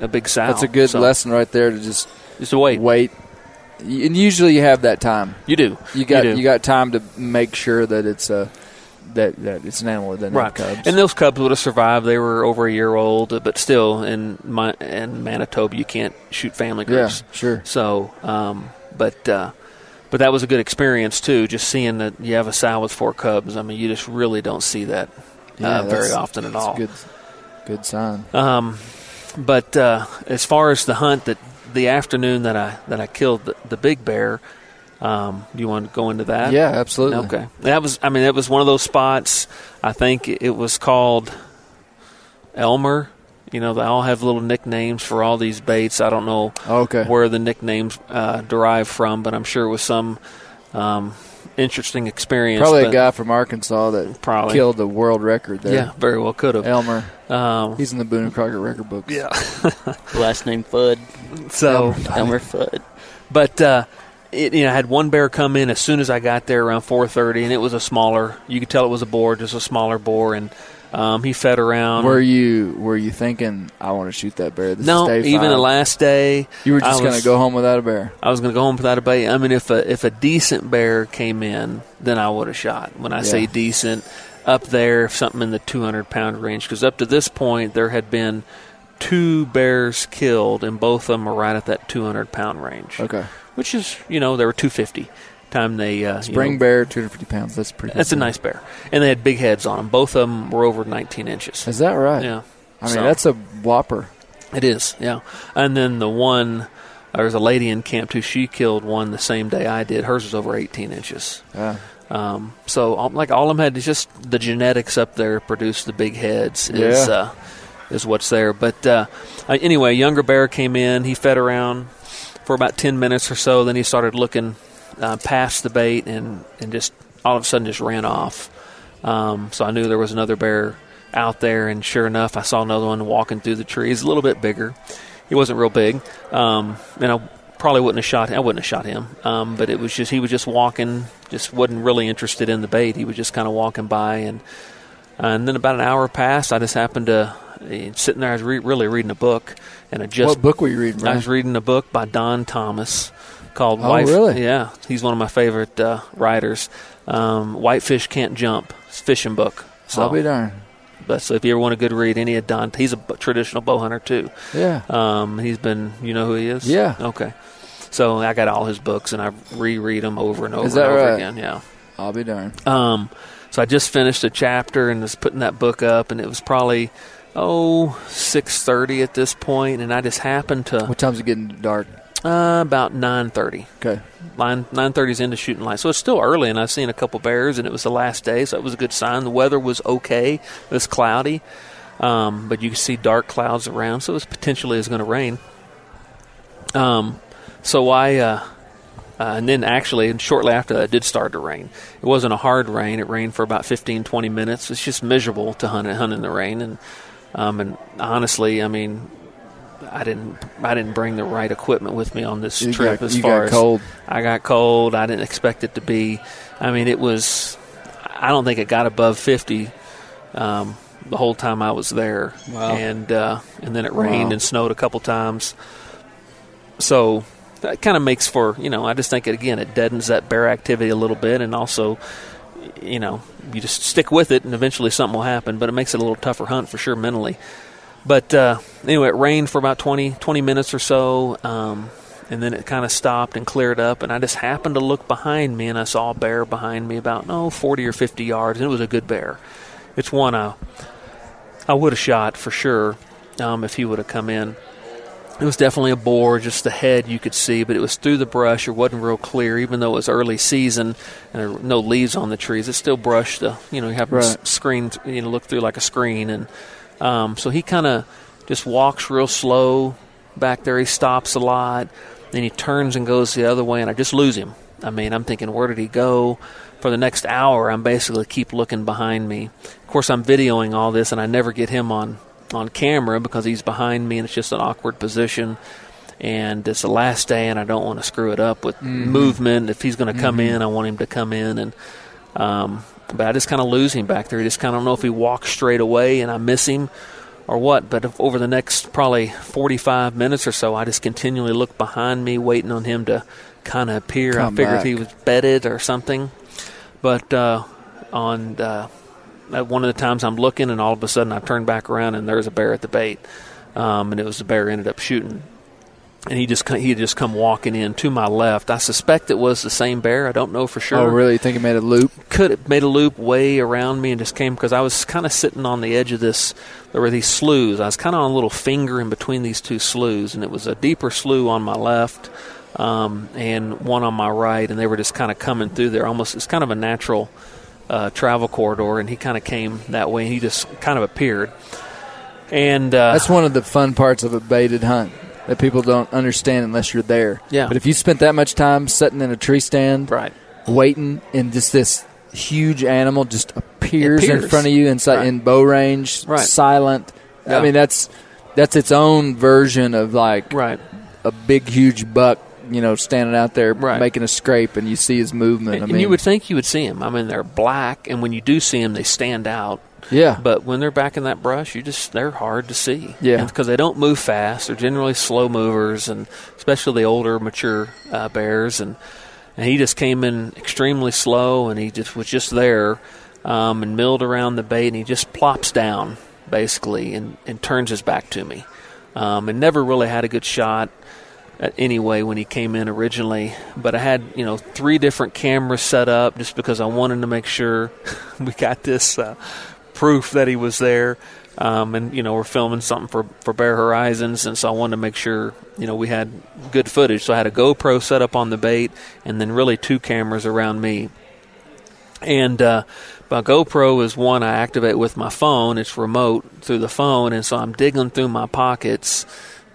a big sow. That's a good So, lesson right there to just Just to wait. wait. And usually you have that time. You do. You got do. you, got time to make sure that it's a that that it's an animal that right. cubs. And those cubs would have survived. They were over a year old, but still in my in Manitoba, you can't shoot family groups. yeah, sure. So, um, but uh, but that was a good experience too. Just seeing that you have a sow with four cubs. I mean, you just really don't see that Yeah, uh, very often at all. Good, good sign. Um, but uh, as far as the hunt, that the afternoon that I that I killed the, the big bear, Um, do you want to go into that? Yeah, absolutely. Okay. That was. I mean, that was one of those spots. I think it was called Elmer. You know, they all have little nicknames for all these baits. I don't know Okay. where the nicknames uh, derive from, but I'm sure it was some um, interesting experience. Probably a guy from Arkansas that Probably. killed the world record there. Yeah, very well could have. Elmer. Um, He's in the Boone and Crockett record books. yeah. *laughs* Last name Fudd. so, Elmer Fudd. but uh, it, you know, I had one bear come in as soon as I got there around 4:30, and it was a smaller. You could tell it was a boar, just a smaller boar, and um, he fed around. Were you were you thinking I want to shoot that bear? This no, even five. the last day, You were just going to go home without a bear. I was going to go home without a bear. I mean, if a if a decent bear came in, then I would have shot. When I say decent, up there, something in the 200 pound range. Because up to this point, there had been two bears killed, and both of them were right at that 200 pound range. Okay. Which is, you know, they were 250. Time they uh, you Spring know, bear, 250 pounds. That's pretty. That's a nice bear, and they had big heads on them. Both of them were over 19 inches. Is that right? Yeah, I mean, So- that's a whopper. it is, yeah. And then the one, there was a lady in camp who she killed one the same day I did. Hers was over 18 inches. Yeah. Um, so like all of them had it's just the genetics up there produce the big heads is Yeah. uh, is what's there. But uh, uh, anyway, younger bear came in. He fed around for about 10 minutes or so. Then he started looking uh, past the bait and and just all of a sudden just ran off. Um, so I knew there was another bear out there, and sure enough, I saw another one walking through the trees, a little bit bigger. He wasn't real big, um, and I probably wouldn't have shot. I wouldn't have shot him, um, but it was just he was just walking, just wasn't really interested in the bait. He was just kind of walking by, and and then about an hour passed. I just happened to eh, sitting there. I was re- really reading a book, and I just what book were you reading? I was reading a book by Don Thomas called Oh, White. really? Yeah, he's one of my favorite uh, writers. Um, Whitefish Can't Jump. It's a fishing book. So, I'll be darned. but so if you ever want a good read, any of Don, he's a traditional bow hunter too. Yeah. Um, he's been, you know who he is? Yeah. Okay. So I got all his books and I reread them over and over and over right? again. Yeah. I'll be darned. Um, so I just finished a chapter and was putting that book up, and it was probably oh six thirty at this point, and I just happened to What time's it getting dark? Uh, about nine thirty. Okay. Nine nine thirty is into shooting light, so it's still early, and I've seen a couple bears, and it was the last day, so that was a good sign. The weather was okay; it was cloudy, um, but you could see dark clouds around, so it was potentially is going to rain. Um, so I, uh, uh, and then actually, and shortly after that, it did start to rain. It wasn't a hard rain; it rained for about 15, 20 minutes. It's just miserable to hunt hunt in the rain, and um, and honestly, I mean. I didn't. I didn't bring the right equipment with me on this You trip. got- as far got as cold. I got cold. I didn't expect it to be. I mean, it was. I don't think it got above fifty um, the whole time I was there. Wow. And uh, and then it rained Wow. and snowed a couple times. So that kind of makes for you know. I just think it again. It deadens that bear activity a little bit, and also. You know, you just stick with it, and eventually something will happen. But it makes it a little tougher hunt for sure mentally. But uh, anyway, it rained for about 20, 20 minutes or so, um, and then it kind of stopped and cleared up. And I just happened to look behind me, and I saw a bear behind me about no forty or fifty yards, and it was a good bear. It's one I I would have shot for sure um, if he would have come in. It was definitely a boar, just the head you could see, but it was through the brush. It wasn't real clear, even though it was early season and there were no leaves on the trees. It still brushed the, you know, you have to Right. screen, you know, look through like a screen. And um, so he kind of just walks real slow back there. He stops a lot. Then he turns and goes the other way, and I just lose him. I mean, I'm thinking, where did he go? For the next hour, I'm basically keep looking behind me. Of course, I'm videoing all this, and I never get him on on camera because he's behind me, and it's just an awkward position. And it's the last day, and I don't want to screw it up with movement. If he's going to come in, I want him to come in, and um, but I just kind of lose him back there. I just kind of don't know if he walks straight away and I miss him or what. But over the next probably 45 minutes or so, I just continually look behind me, waiting on him to kind of appear. Come I figured back. he was bedded or something. But uh, on uh, at one of the times I'm looking, and all of a sudden I turn back around and there's a bear at the bait, um, and it was the bear ended up shooting. And he just he had just come walking in to my left. I suspect it was the same bear. I don't know for sure Oh, really? You think it made a loop? could have made a loop way around me and just came because I was kind of sitting on the edge of this. There were these sloughs. I was kind of on a little finger in between these two sloughs, and it was a deeper slough on my left. um, and one on my right, and they were just kind of coming through there. Almost, it's kind of a natural uh, travel corridor, and he kind of came that way. And he just kind of appeared, and uh, That's one of the fun parts of a baited hunt that people don't understand unless you're there. Yeah. But if you spent that much time sitting in a tree stand, right. waiting, and just this huge animal just appears, in front of you inside Right. in bow range, Right. silent. Yeah. I mean, that's that's its own version of like Right. a big, huge buck, you know, standing out there Right. making a scrape, and you see his movement. And, I and you would think you would see him. I mean, they're black, and when you do see them, they stand out. Yeah, But when they're back in that brush, you just they're hard to see. Yeah. because they don't move fast. They're generally slow movers, and especially the older, mature uh, bears. And, and he just came in extremely slow, and he just was just there um, and milled around the bait, and he just plops down basically and, and turns his back to me, um, and never really had a good shot. Anyway, when he came in originally, but I had you know three different cameras set up just because I wanted to make sure *laughs* we got this uh, proof that he was there. Um, and you know we're filming something for for Bear Horizons, and so I wanted to make sure you know we had good footage. So I had a GoPro set up on the bait, and then really two cameras around me. And uh, my GoPro is one I activate with my phone. It's remote through the phone, and so I'm digging through my pockets,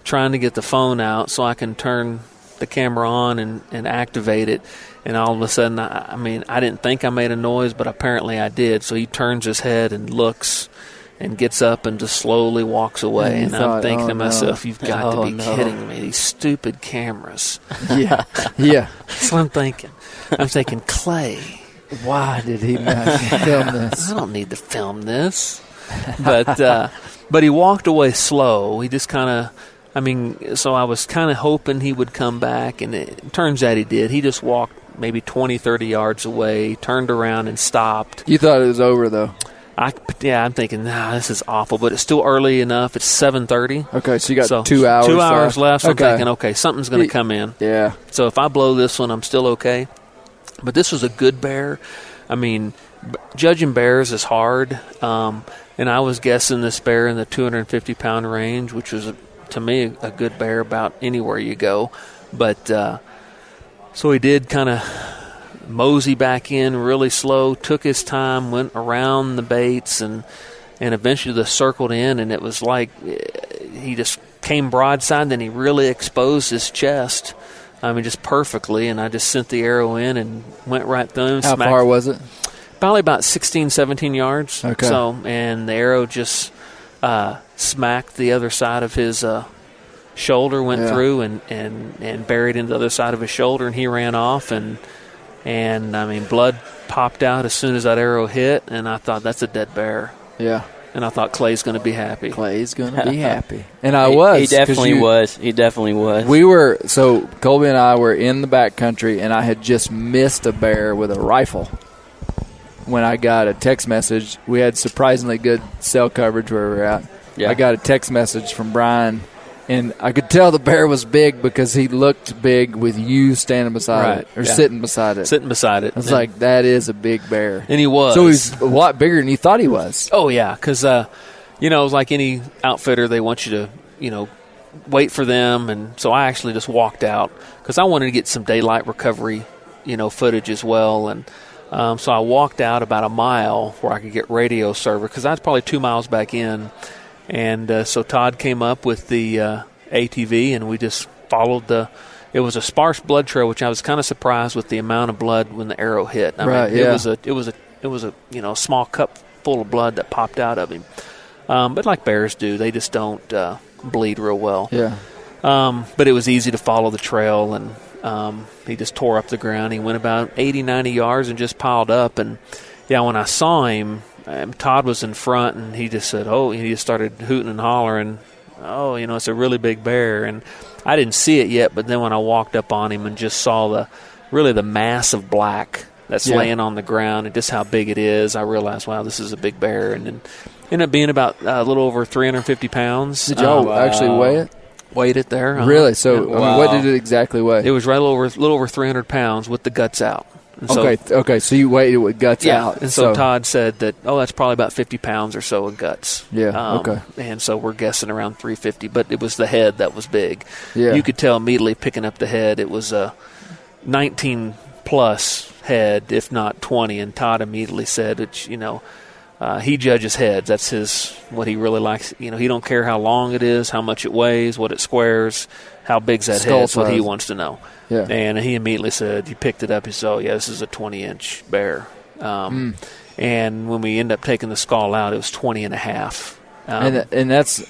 trying to get the phone out so I can turn the camera on and, and activate it. And all of a sudden, I, I mean, I didn't think I made a noise, but apparently I did. So he turns his head and looks and gets up and just slowly walks away. And And, I'm thinking "Oh, to no." myself, you've got Oh, to be no. kidding me. These stupid cameras. *laughs* yeah, *laughs* yeah. That's what I'm thinking. I'm thinking, Clay. Why did he not film *laughs* this? I don't need to film this. But uh, but he walked away slow. He just kind of, I mean, so I was kind of hoping he would come back, and it turns out he did. He just walked maybe 20, 30 yards away, turned around and stopped. You thought it was over though. I yeah, I'm thinking, nah, this is awful, but it's still early enough. It's 7:30. Okay, so you got so two hours. Two hours left. So Okay. I'm thinking, okay, something's going to come in. Yeah, So if I blow this one, I'm still okay. But this was a good bear. I mean, b- judging bears is hard. Um, and I was guessing this bear in the 250 pound range, which was, to me, a good bear about anywhere you go. But uh, so he did kind of mosey back in really slow, took his time, went around the baits, and and eventually just circled in. And it was like eh, he just came broadside, then he really exposed his chest. I mean, just perfectly, and I just sent the arrow in and went right through how smacked- far was it? Probably about 16, 17 yards. Okay. So, and the arrow just uh, smacked the other side of his uh, shoulder, went Yeah. through and, and, and buried into the other side of his shoulder, and he ran off. And, and I mean, blood popped out as soon as that arrow hit, and I thought, that's a dead bear. Yeah, And I thought Clay's going to be happy. Clay's gonna be *laughs* happy, and I He- was. He definitely you- was. He definitely was. We were so Colby and I were in the back country, and I had just missed a bear with a rifle. When I got a text message, we had surprisingly good cell coverage where we were at. Yeah. I got a text message from Brian, and I could tell the bear was big because he looked big with you standing beside Right, it or yeah. sitting beside it. Sitting beside it. I was And- like, that is a big bear. and he was. So he's a lot bigger than you thought he was. Oh yeah, because uh, you know, like any outfitter, they want you to you know wait for them, and so I actually just walked out because I wanted to get some daylight recovery, you know, footage as well, and um, so I walked out about a mile where I could get radio server because I was probably two miles back in, and uh, so Todd came up with the uh, ATV, and we just followed the. It was a sparse blood trail, which I was kind of surprised with the amount of blood when the arrow hit. I Right, mean, yeah. it was a it was a it was a you know small cup full of blood that popped out of him. Um, but like bears do, they just don't uh, bleed real well. Yeah. Um, but it was easy to follow the trail, and um, he just tore up the ground. He went about 80, 90 yards and just piled up. And yeah, when I saw him, um, Todd was in front, and he just said, "Oh," he just started hooting and hollering. Oh, you know, it's a really big bear, and I didn't see it yet. But then when I walked up on him and just saw the really the mass of black that's Yeah. laying on the ground and just how big it is, I realized, wow, this is a big bear, and then ended up being about uh, a little over 350 pounds. Did y'all Um, actually weigh it? weighed it there. uh-huh. Really? So, Yeah. I mean, what did it exactly weigh? It was right over a little over 300 pounds with the guts out. And so, okay, okay. So you waited with guts yeah. out, And so, Todd said that, oh, that's probably about 50 pounds or so of guts. Yeah, Um, okay. And so we're guessing around 350, but it was the head that was big. Yeah. You could tell immediately picking up the head, it was a 19 plus head, if not 20. And Todd immediately said, it's, you know, uh, he judges heads. That's his what he really likes. You know, he don't care how long it is, how much it weighs, what it squares, how big's that Skull head. That's what he wants to know. Yeah. And he immediately said, he picked it up. He said, oh, yeah, this is a 20 inch bear. Um, Hmm. And when we end up taking the skull out, it was 20 and a half. Um, and and that's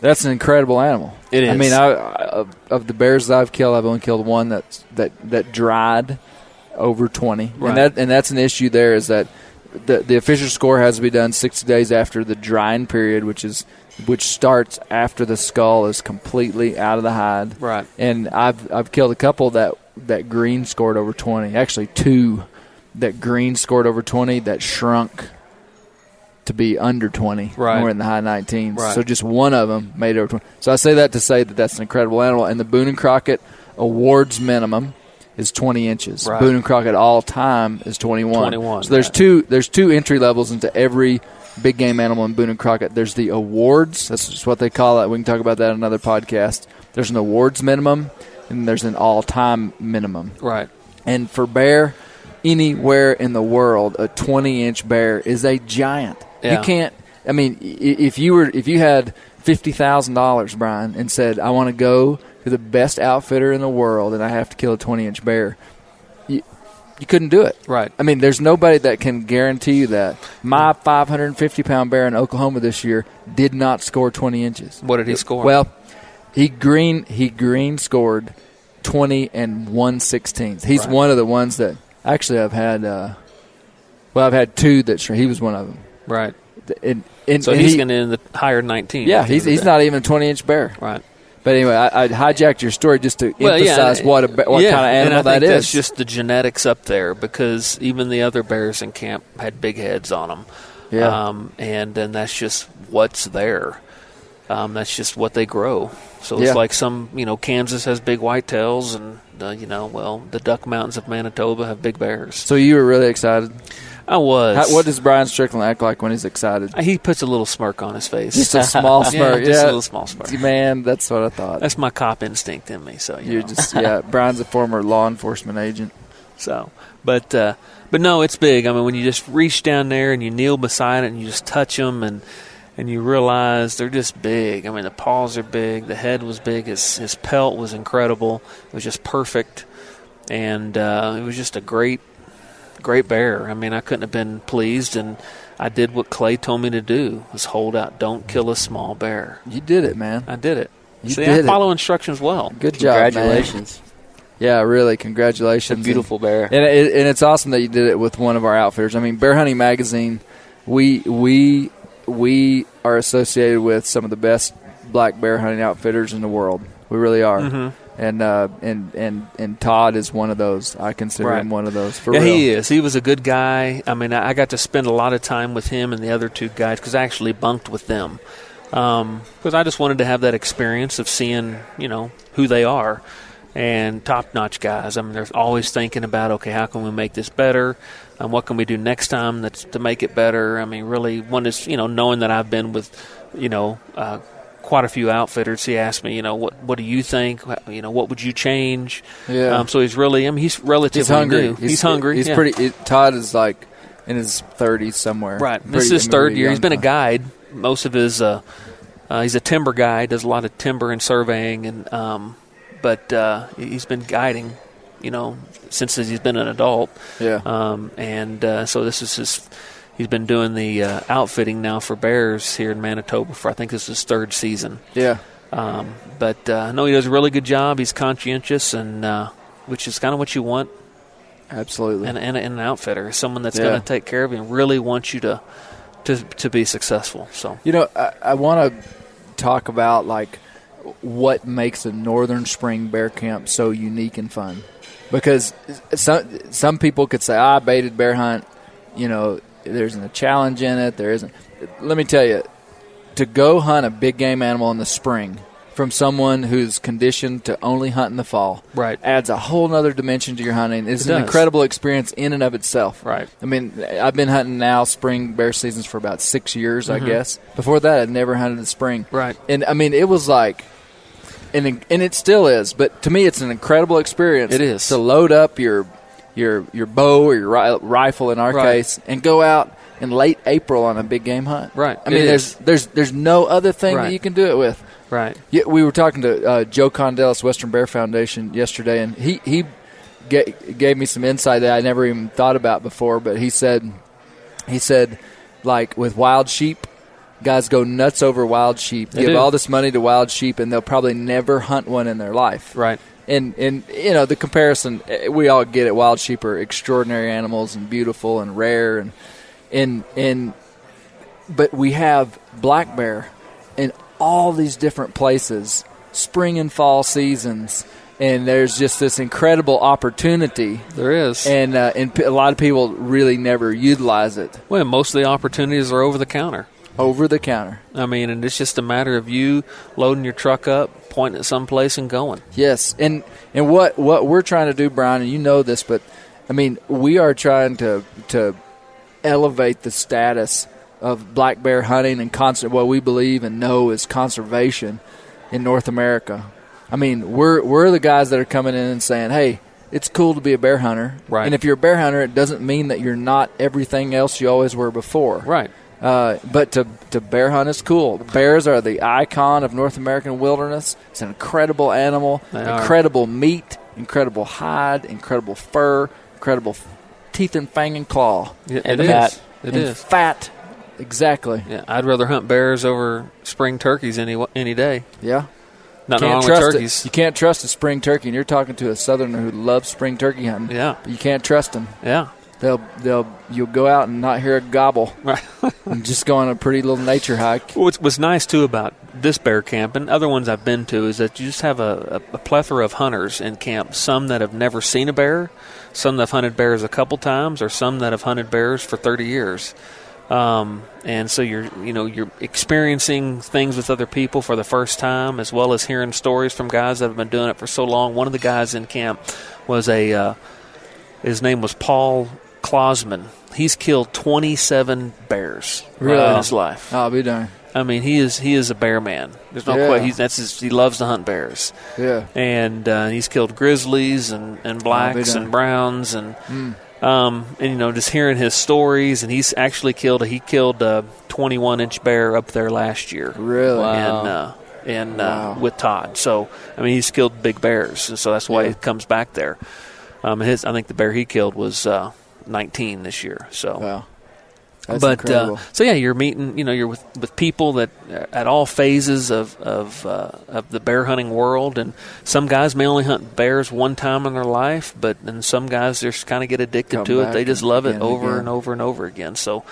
that's an incredible animal. It I mean, I, I, of, of the bears that I've killed, I've only killed one that's that that dried over twenty, Right. and that and that's an issue. There is that the the official score has to be done sixty days after the drying period, which is which starts after the skull is completely out of the hide. Right. And I've I've killed a couple that that green scored over twenty. Actually, two that green scored over twenty that shrunk to be under 20. Right. We're in the high 19s. Right. So just one of them made it over 20. So I say that to say that that's an incredible animal. And the Boone and Crockett awards minimum is 20 inches. Right. Boone and Crockett all time is 21. 21, So there's right. two there's two entry levels into every big game animal in Boone and Crockett. There's the awards. That's just what they call it. We can talk about that in another podcast. There's an awards minimum and there's an all time minimum. Right. And for bear, anywhere in the world, a 20 inch bear is a giant. Yeah. You can't. I mean, if you were, if you had fifty thousand dollars, Brian, and said, "I want to go to the best outfitter in the world, and I have to kill a 20 inch bear," you couldn't do it. Right. I mean, there's nobody that can guarantee you that. My 550 pound bear in Oklahoma this year did not score 20 inches. What did he score? Well, he green he green scored twenty and one sixteenth. He's Right. one of the ones that actually I've had. Uh, well, I've had two that he was one of them. Right. And, and, So and he's he- going to in the higher 19. Yeah, he's he's not even a twenty inch bear. Right. But anyway, I, I hijacked your story just to Well, emphasize and- what a, what yeah, kind of animal that think is. That's just the genetics up there because even the other bears in camp had big heads on them. Yeah. Um, and then that's just what's there. Um, that's just what they grow. So it's Yeah. like some, you know, Kansas has big whitetails, and uh, you know, well, the Duck Mountains of Manitoba have big bears. so you were really excited. I was. How, what does Brian Strickland act like when he's excited? he puts a little smirk on his face? Just a small *laughs* smirk. Yeah, just a little small smirk. Man, that's what I thought. That's my cop instinct in me. So you You're know. just yeah. *laughs* Brian's a former law enforcement agent. So, but uh, but no, it's big. I mean, when you just reach down there and you kneel beside it and you just touch them and and you realize they're just big. I mean, the paws are big, the head was big, his his pelt was incredible. It was just perfect, and uh, it was just a great great bear. I mean, I couldn't have been pleased, and I did what Clay told me to do: was hold out, don't kill a small bear. You did it, man. I did it. You See, did I it. follow instructions well. Good job, man. Congratulations. Yeah, really, It's a congratulations. beautiful bear. And, and, it, and it's awesome that you did it with one of our outfitters. I mean, Bear Hunting Magazine, we we we are associated with some of the best black bear hunting outfitters in the world. We really are. Mm-hmm. And uh, and and and Todd is one of those. I consider Right. him one of those. For yeah, real. he is. He was a good guy. I mean, I got to spend a lot of time with him and the other two guys because I actually bunked with them. Because I just wanted to have that experience of seeing, you know, who they are and top notch guys. I mean, they're always thinking about, okay, how can we make this better? Um, what can we do next time that's to make it better? I mean, really, one is, you know, knowing that I've been with, you know, uh, quite a few outfitters. He asked me, you know, what what do you think? You know, what would you change? Yeah. Um, so he's really, I mean, he's relatively He's hungry. new. He's, hungry. He's yeah. pretty. It, Todd is like in his thirties somewhere. Right. Pretty- This is his third year. He's been a guide. Most of his, uh, uh, he's a timber guy. Does a lot of timber and surveying, and um, but uh, he's been guiding, you know, since he's been an adult. Yeah. Um, and uh, so this is his. He's been doing the uh, outfitting now for bears here in Manitoba for I think this is his third season. yeah. Um, but uh, no, he does a really good job. He's conscientious, and uh, which is kind of what you want Absolutely. And, in, in an outfitter, someone that's Yeah. going to take care of you and really wants you to to to be successful. So You know, I, I want to talk about like what makes a northern spring bear camp so unique and fun, because some some people could say, "I baited bear hunt." You know, there isn't a challenge in it. There isn't. Let me tell you, to go hunt a big game animal in the spring from someone who's conditioned to only hunt in the fall Right. adds a whole nother dimension to your hunting. It's It an incredible experience in and of itself. Right. I mean, I've been hunting now spring bear seasons for about six years, Mm-hmm. I guess. Before that, I'd never hunted in the spring. Right. And I mean, it was like, and and it still is. But to me, it's an incredible experience. It is. to load up your your your bow or your ri- rifle in our Right. case and go out in late April on a big game hunt. Right. I mean, It there's is. there's there's no other thing that you can do it with. Right. Yeah, we were talking to uh, Joe Condelis, Western Bear Foundation, yesterday, and he he ga- gave me some insight that I never even thought about before. But he said he said like with wild sheep, guys go nuts over wild sheep. They give do. all this money to wild sheep, and they'll probably never hunt one in their life. Right. And and you know the comparison, eh, we all get it. Wild sheep are extraordinary animals and beautiful and rare, and and and but we have black bear in all these different places, spring and fall seasons, and there's just this incredible opportunity, There is. and uh, and a lot of people really never utilize it well, most of the opportunities are over the counter. Over the counter. I mean, and it's just a matter of you loading your truck up, pointing at someplace, and going. Yes, and and what what we're trying to do, Brian, and you know this, but I mean, we are trying to to elevate the status of black bear hunting and constant what we believe and know is conservation in North America. I mean, we're we're the guys that are coming in and saying, "Hey, it's cool to be a bear hunter." Right. And if you're a bear hunter, it doesn't mean that you're not everything else you always were before. Right. Uh, but to, to bear hunt is cool. Bears are the icon of North American wilderness. It's an incredible animal, They are. incredible meat, incredible hide, incredible fur, incredible f- teeth and fang and claw. It, And it is. fat. It and is. fat. Exactly. Yeah, I'd rather hunt bears over spring turkeys any any day. Yeah. Nothing Can't wrong with trust turkeys. it. You can't trust a spring turkey, and you're talking to a southerner who loves spring turkey hunting. Yeah. You can't trust them. Yeah. They'll they'll you'll go out and not hear a gobble *laughs* Right. and just go on a pretty little nature hike. What's what's nice too about this bear camp and other ones I've been to is that you just have a, a, a plethora of hunters in camp. Some that have never seen a bear, some that have hunted bears a couple times, or some that have hunted bears for 30 years. Um, and so you're you know you're experiencing things with other people for the first time, as well as hearing stories from guys that have been doing it for so long. One of the guys in camp was a uh, his name was Paul Klosman. He's killed 27 bears Really? in his life. I'll be darned. I mean, he is he is a bear man. There's no Yeah. question. He's that's his, he loves to hunt bears, Yeah. and uh, he's killed grizzlies and, and blacks and browns and um and you know just hearing his stories. And he's actually killed a, he killed a 21 inch bear up there last year. Really? Wow. And uh, and Wow. uh, with Todd. So I mean, he's killed big bears, and so that's why Yeah. he comes back there. Um, his I think the bear he killed was uh, 19 this year. So Wow. That's but uh, so yeah, you're meeting. You know, you're with, with people that uh, at all phases of of uh, of the bear hunting world, and some guys may only hunt bears one time in their life, but then some guys just kind of get addicted Come to it. They just love it and over again. and over and over again. So,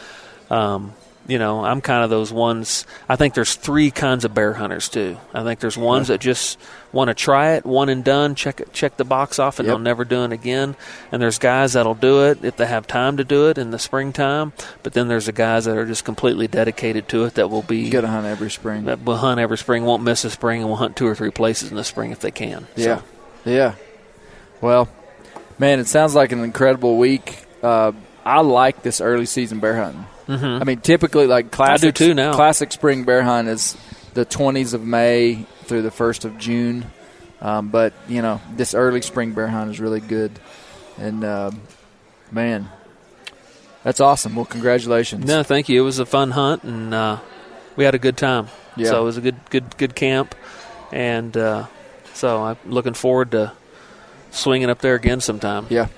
um, you know, I'm kind of those ones. I think there's three kinds of bear hunters too. I think there's ones that just want to try it, one and done, check it, check the box off, and Yep. they'll never do it again. And there's guys that'll do it if they have time to do it in the springtime. But then there's the guys that are just completely dedicated to it that will be you got to hunt every spring. that will hunt every spring, won't miss a spring, and will hunt two or three places in the spring if they can. Yeah, So, yeah. Well, man, it sounds like an incredible week. Uh, I like this early season bear hunting. Mhm. I mean, typically, like classic, too now. Classic spring bear hunt is the 20s of May through the 1st of June. Um, but you know, this early spring bear hunt is really good, and um man, that's awesome. Well, congratulations. no, thank you. It was a fun hunt, and uh, we had a good time. Yeah. So it was a good, good, good camp, and uh, so I'm looking forward to swinging up there again sometime. Yeah.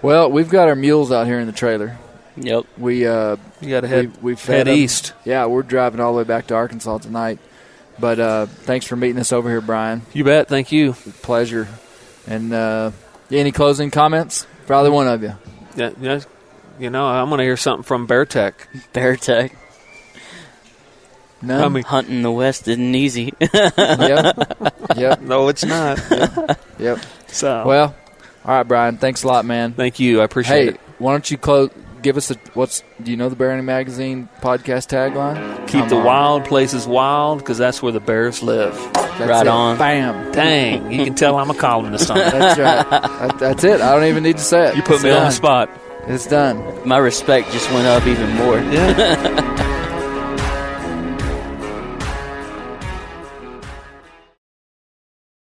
Well, we've got our mules out here in the trailer. Yep. We uh, You got to head we, we've fed head 'em. east. Yeah, we're driving all the way back to Arkansas tonight. But uh, thanks for meeting us over here, Brian. You bet. Thank you. Pleasure. And uh, any closing comments for either one of you? Yeah, yeah, you know, I'm going to hear something from Bear Tech. *laughs* Bear tech. None. I mean, Hunting the West isn't easy. *laughs* yep. Yep. no, it's not. *laughs* Yep. so, Well, all right, Brian. Thanks a lot, man. thank you. I appreciate it. Hey, it. why don't you close? Give us a what's? Do you know the Bear Hunting Magazine podcast tagline? Keep Come the on. wild places wild because that's where the bears live. That's Right it. on. Bam. Dang, you can tell I'm a columnist on that. That's right. That- that's it. I don't even need to say it. You put It's me on the spot. It's done. My respect just went up even more. Yeah. *laughs*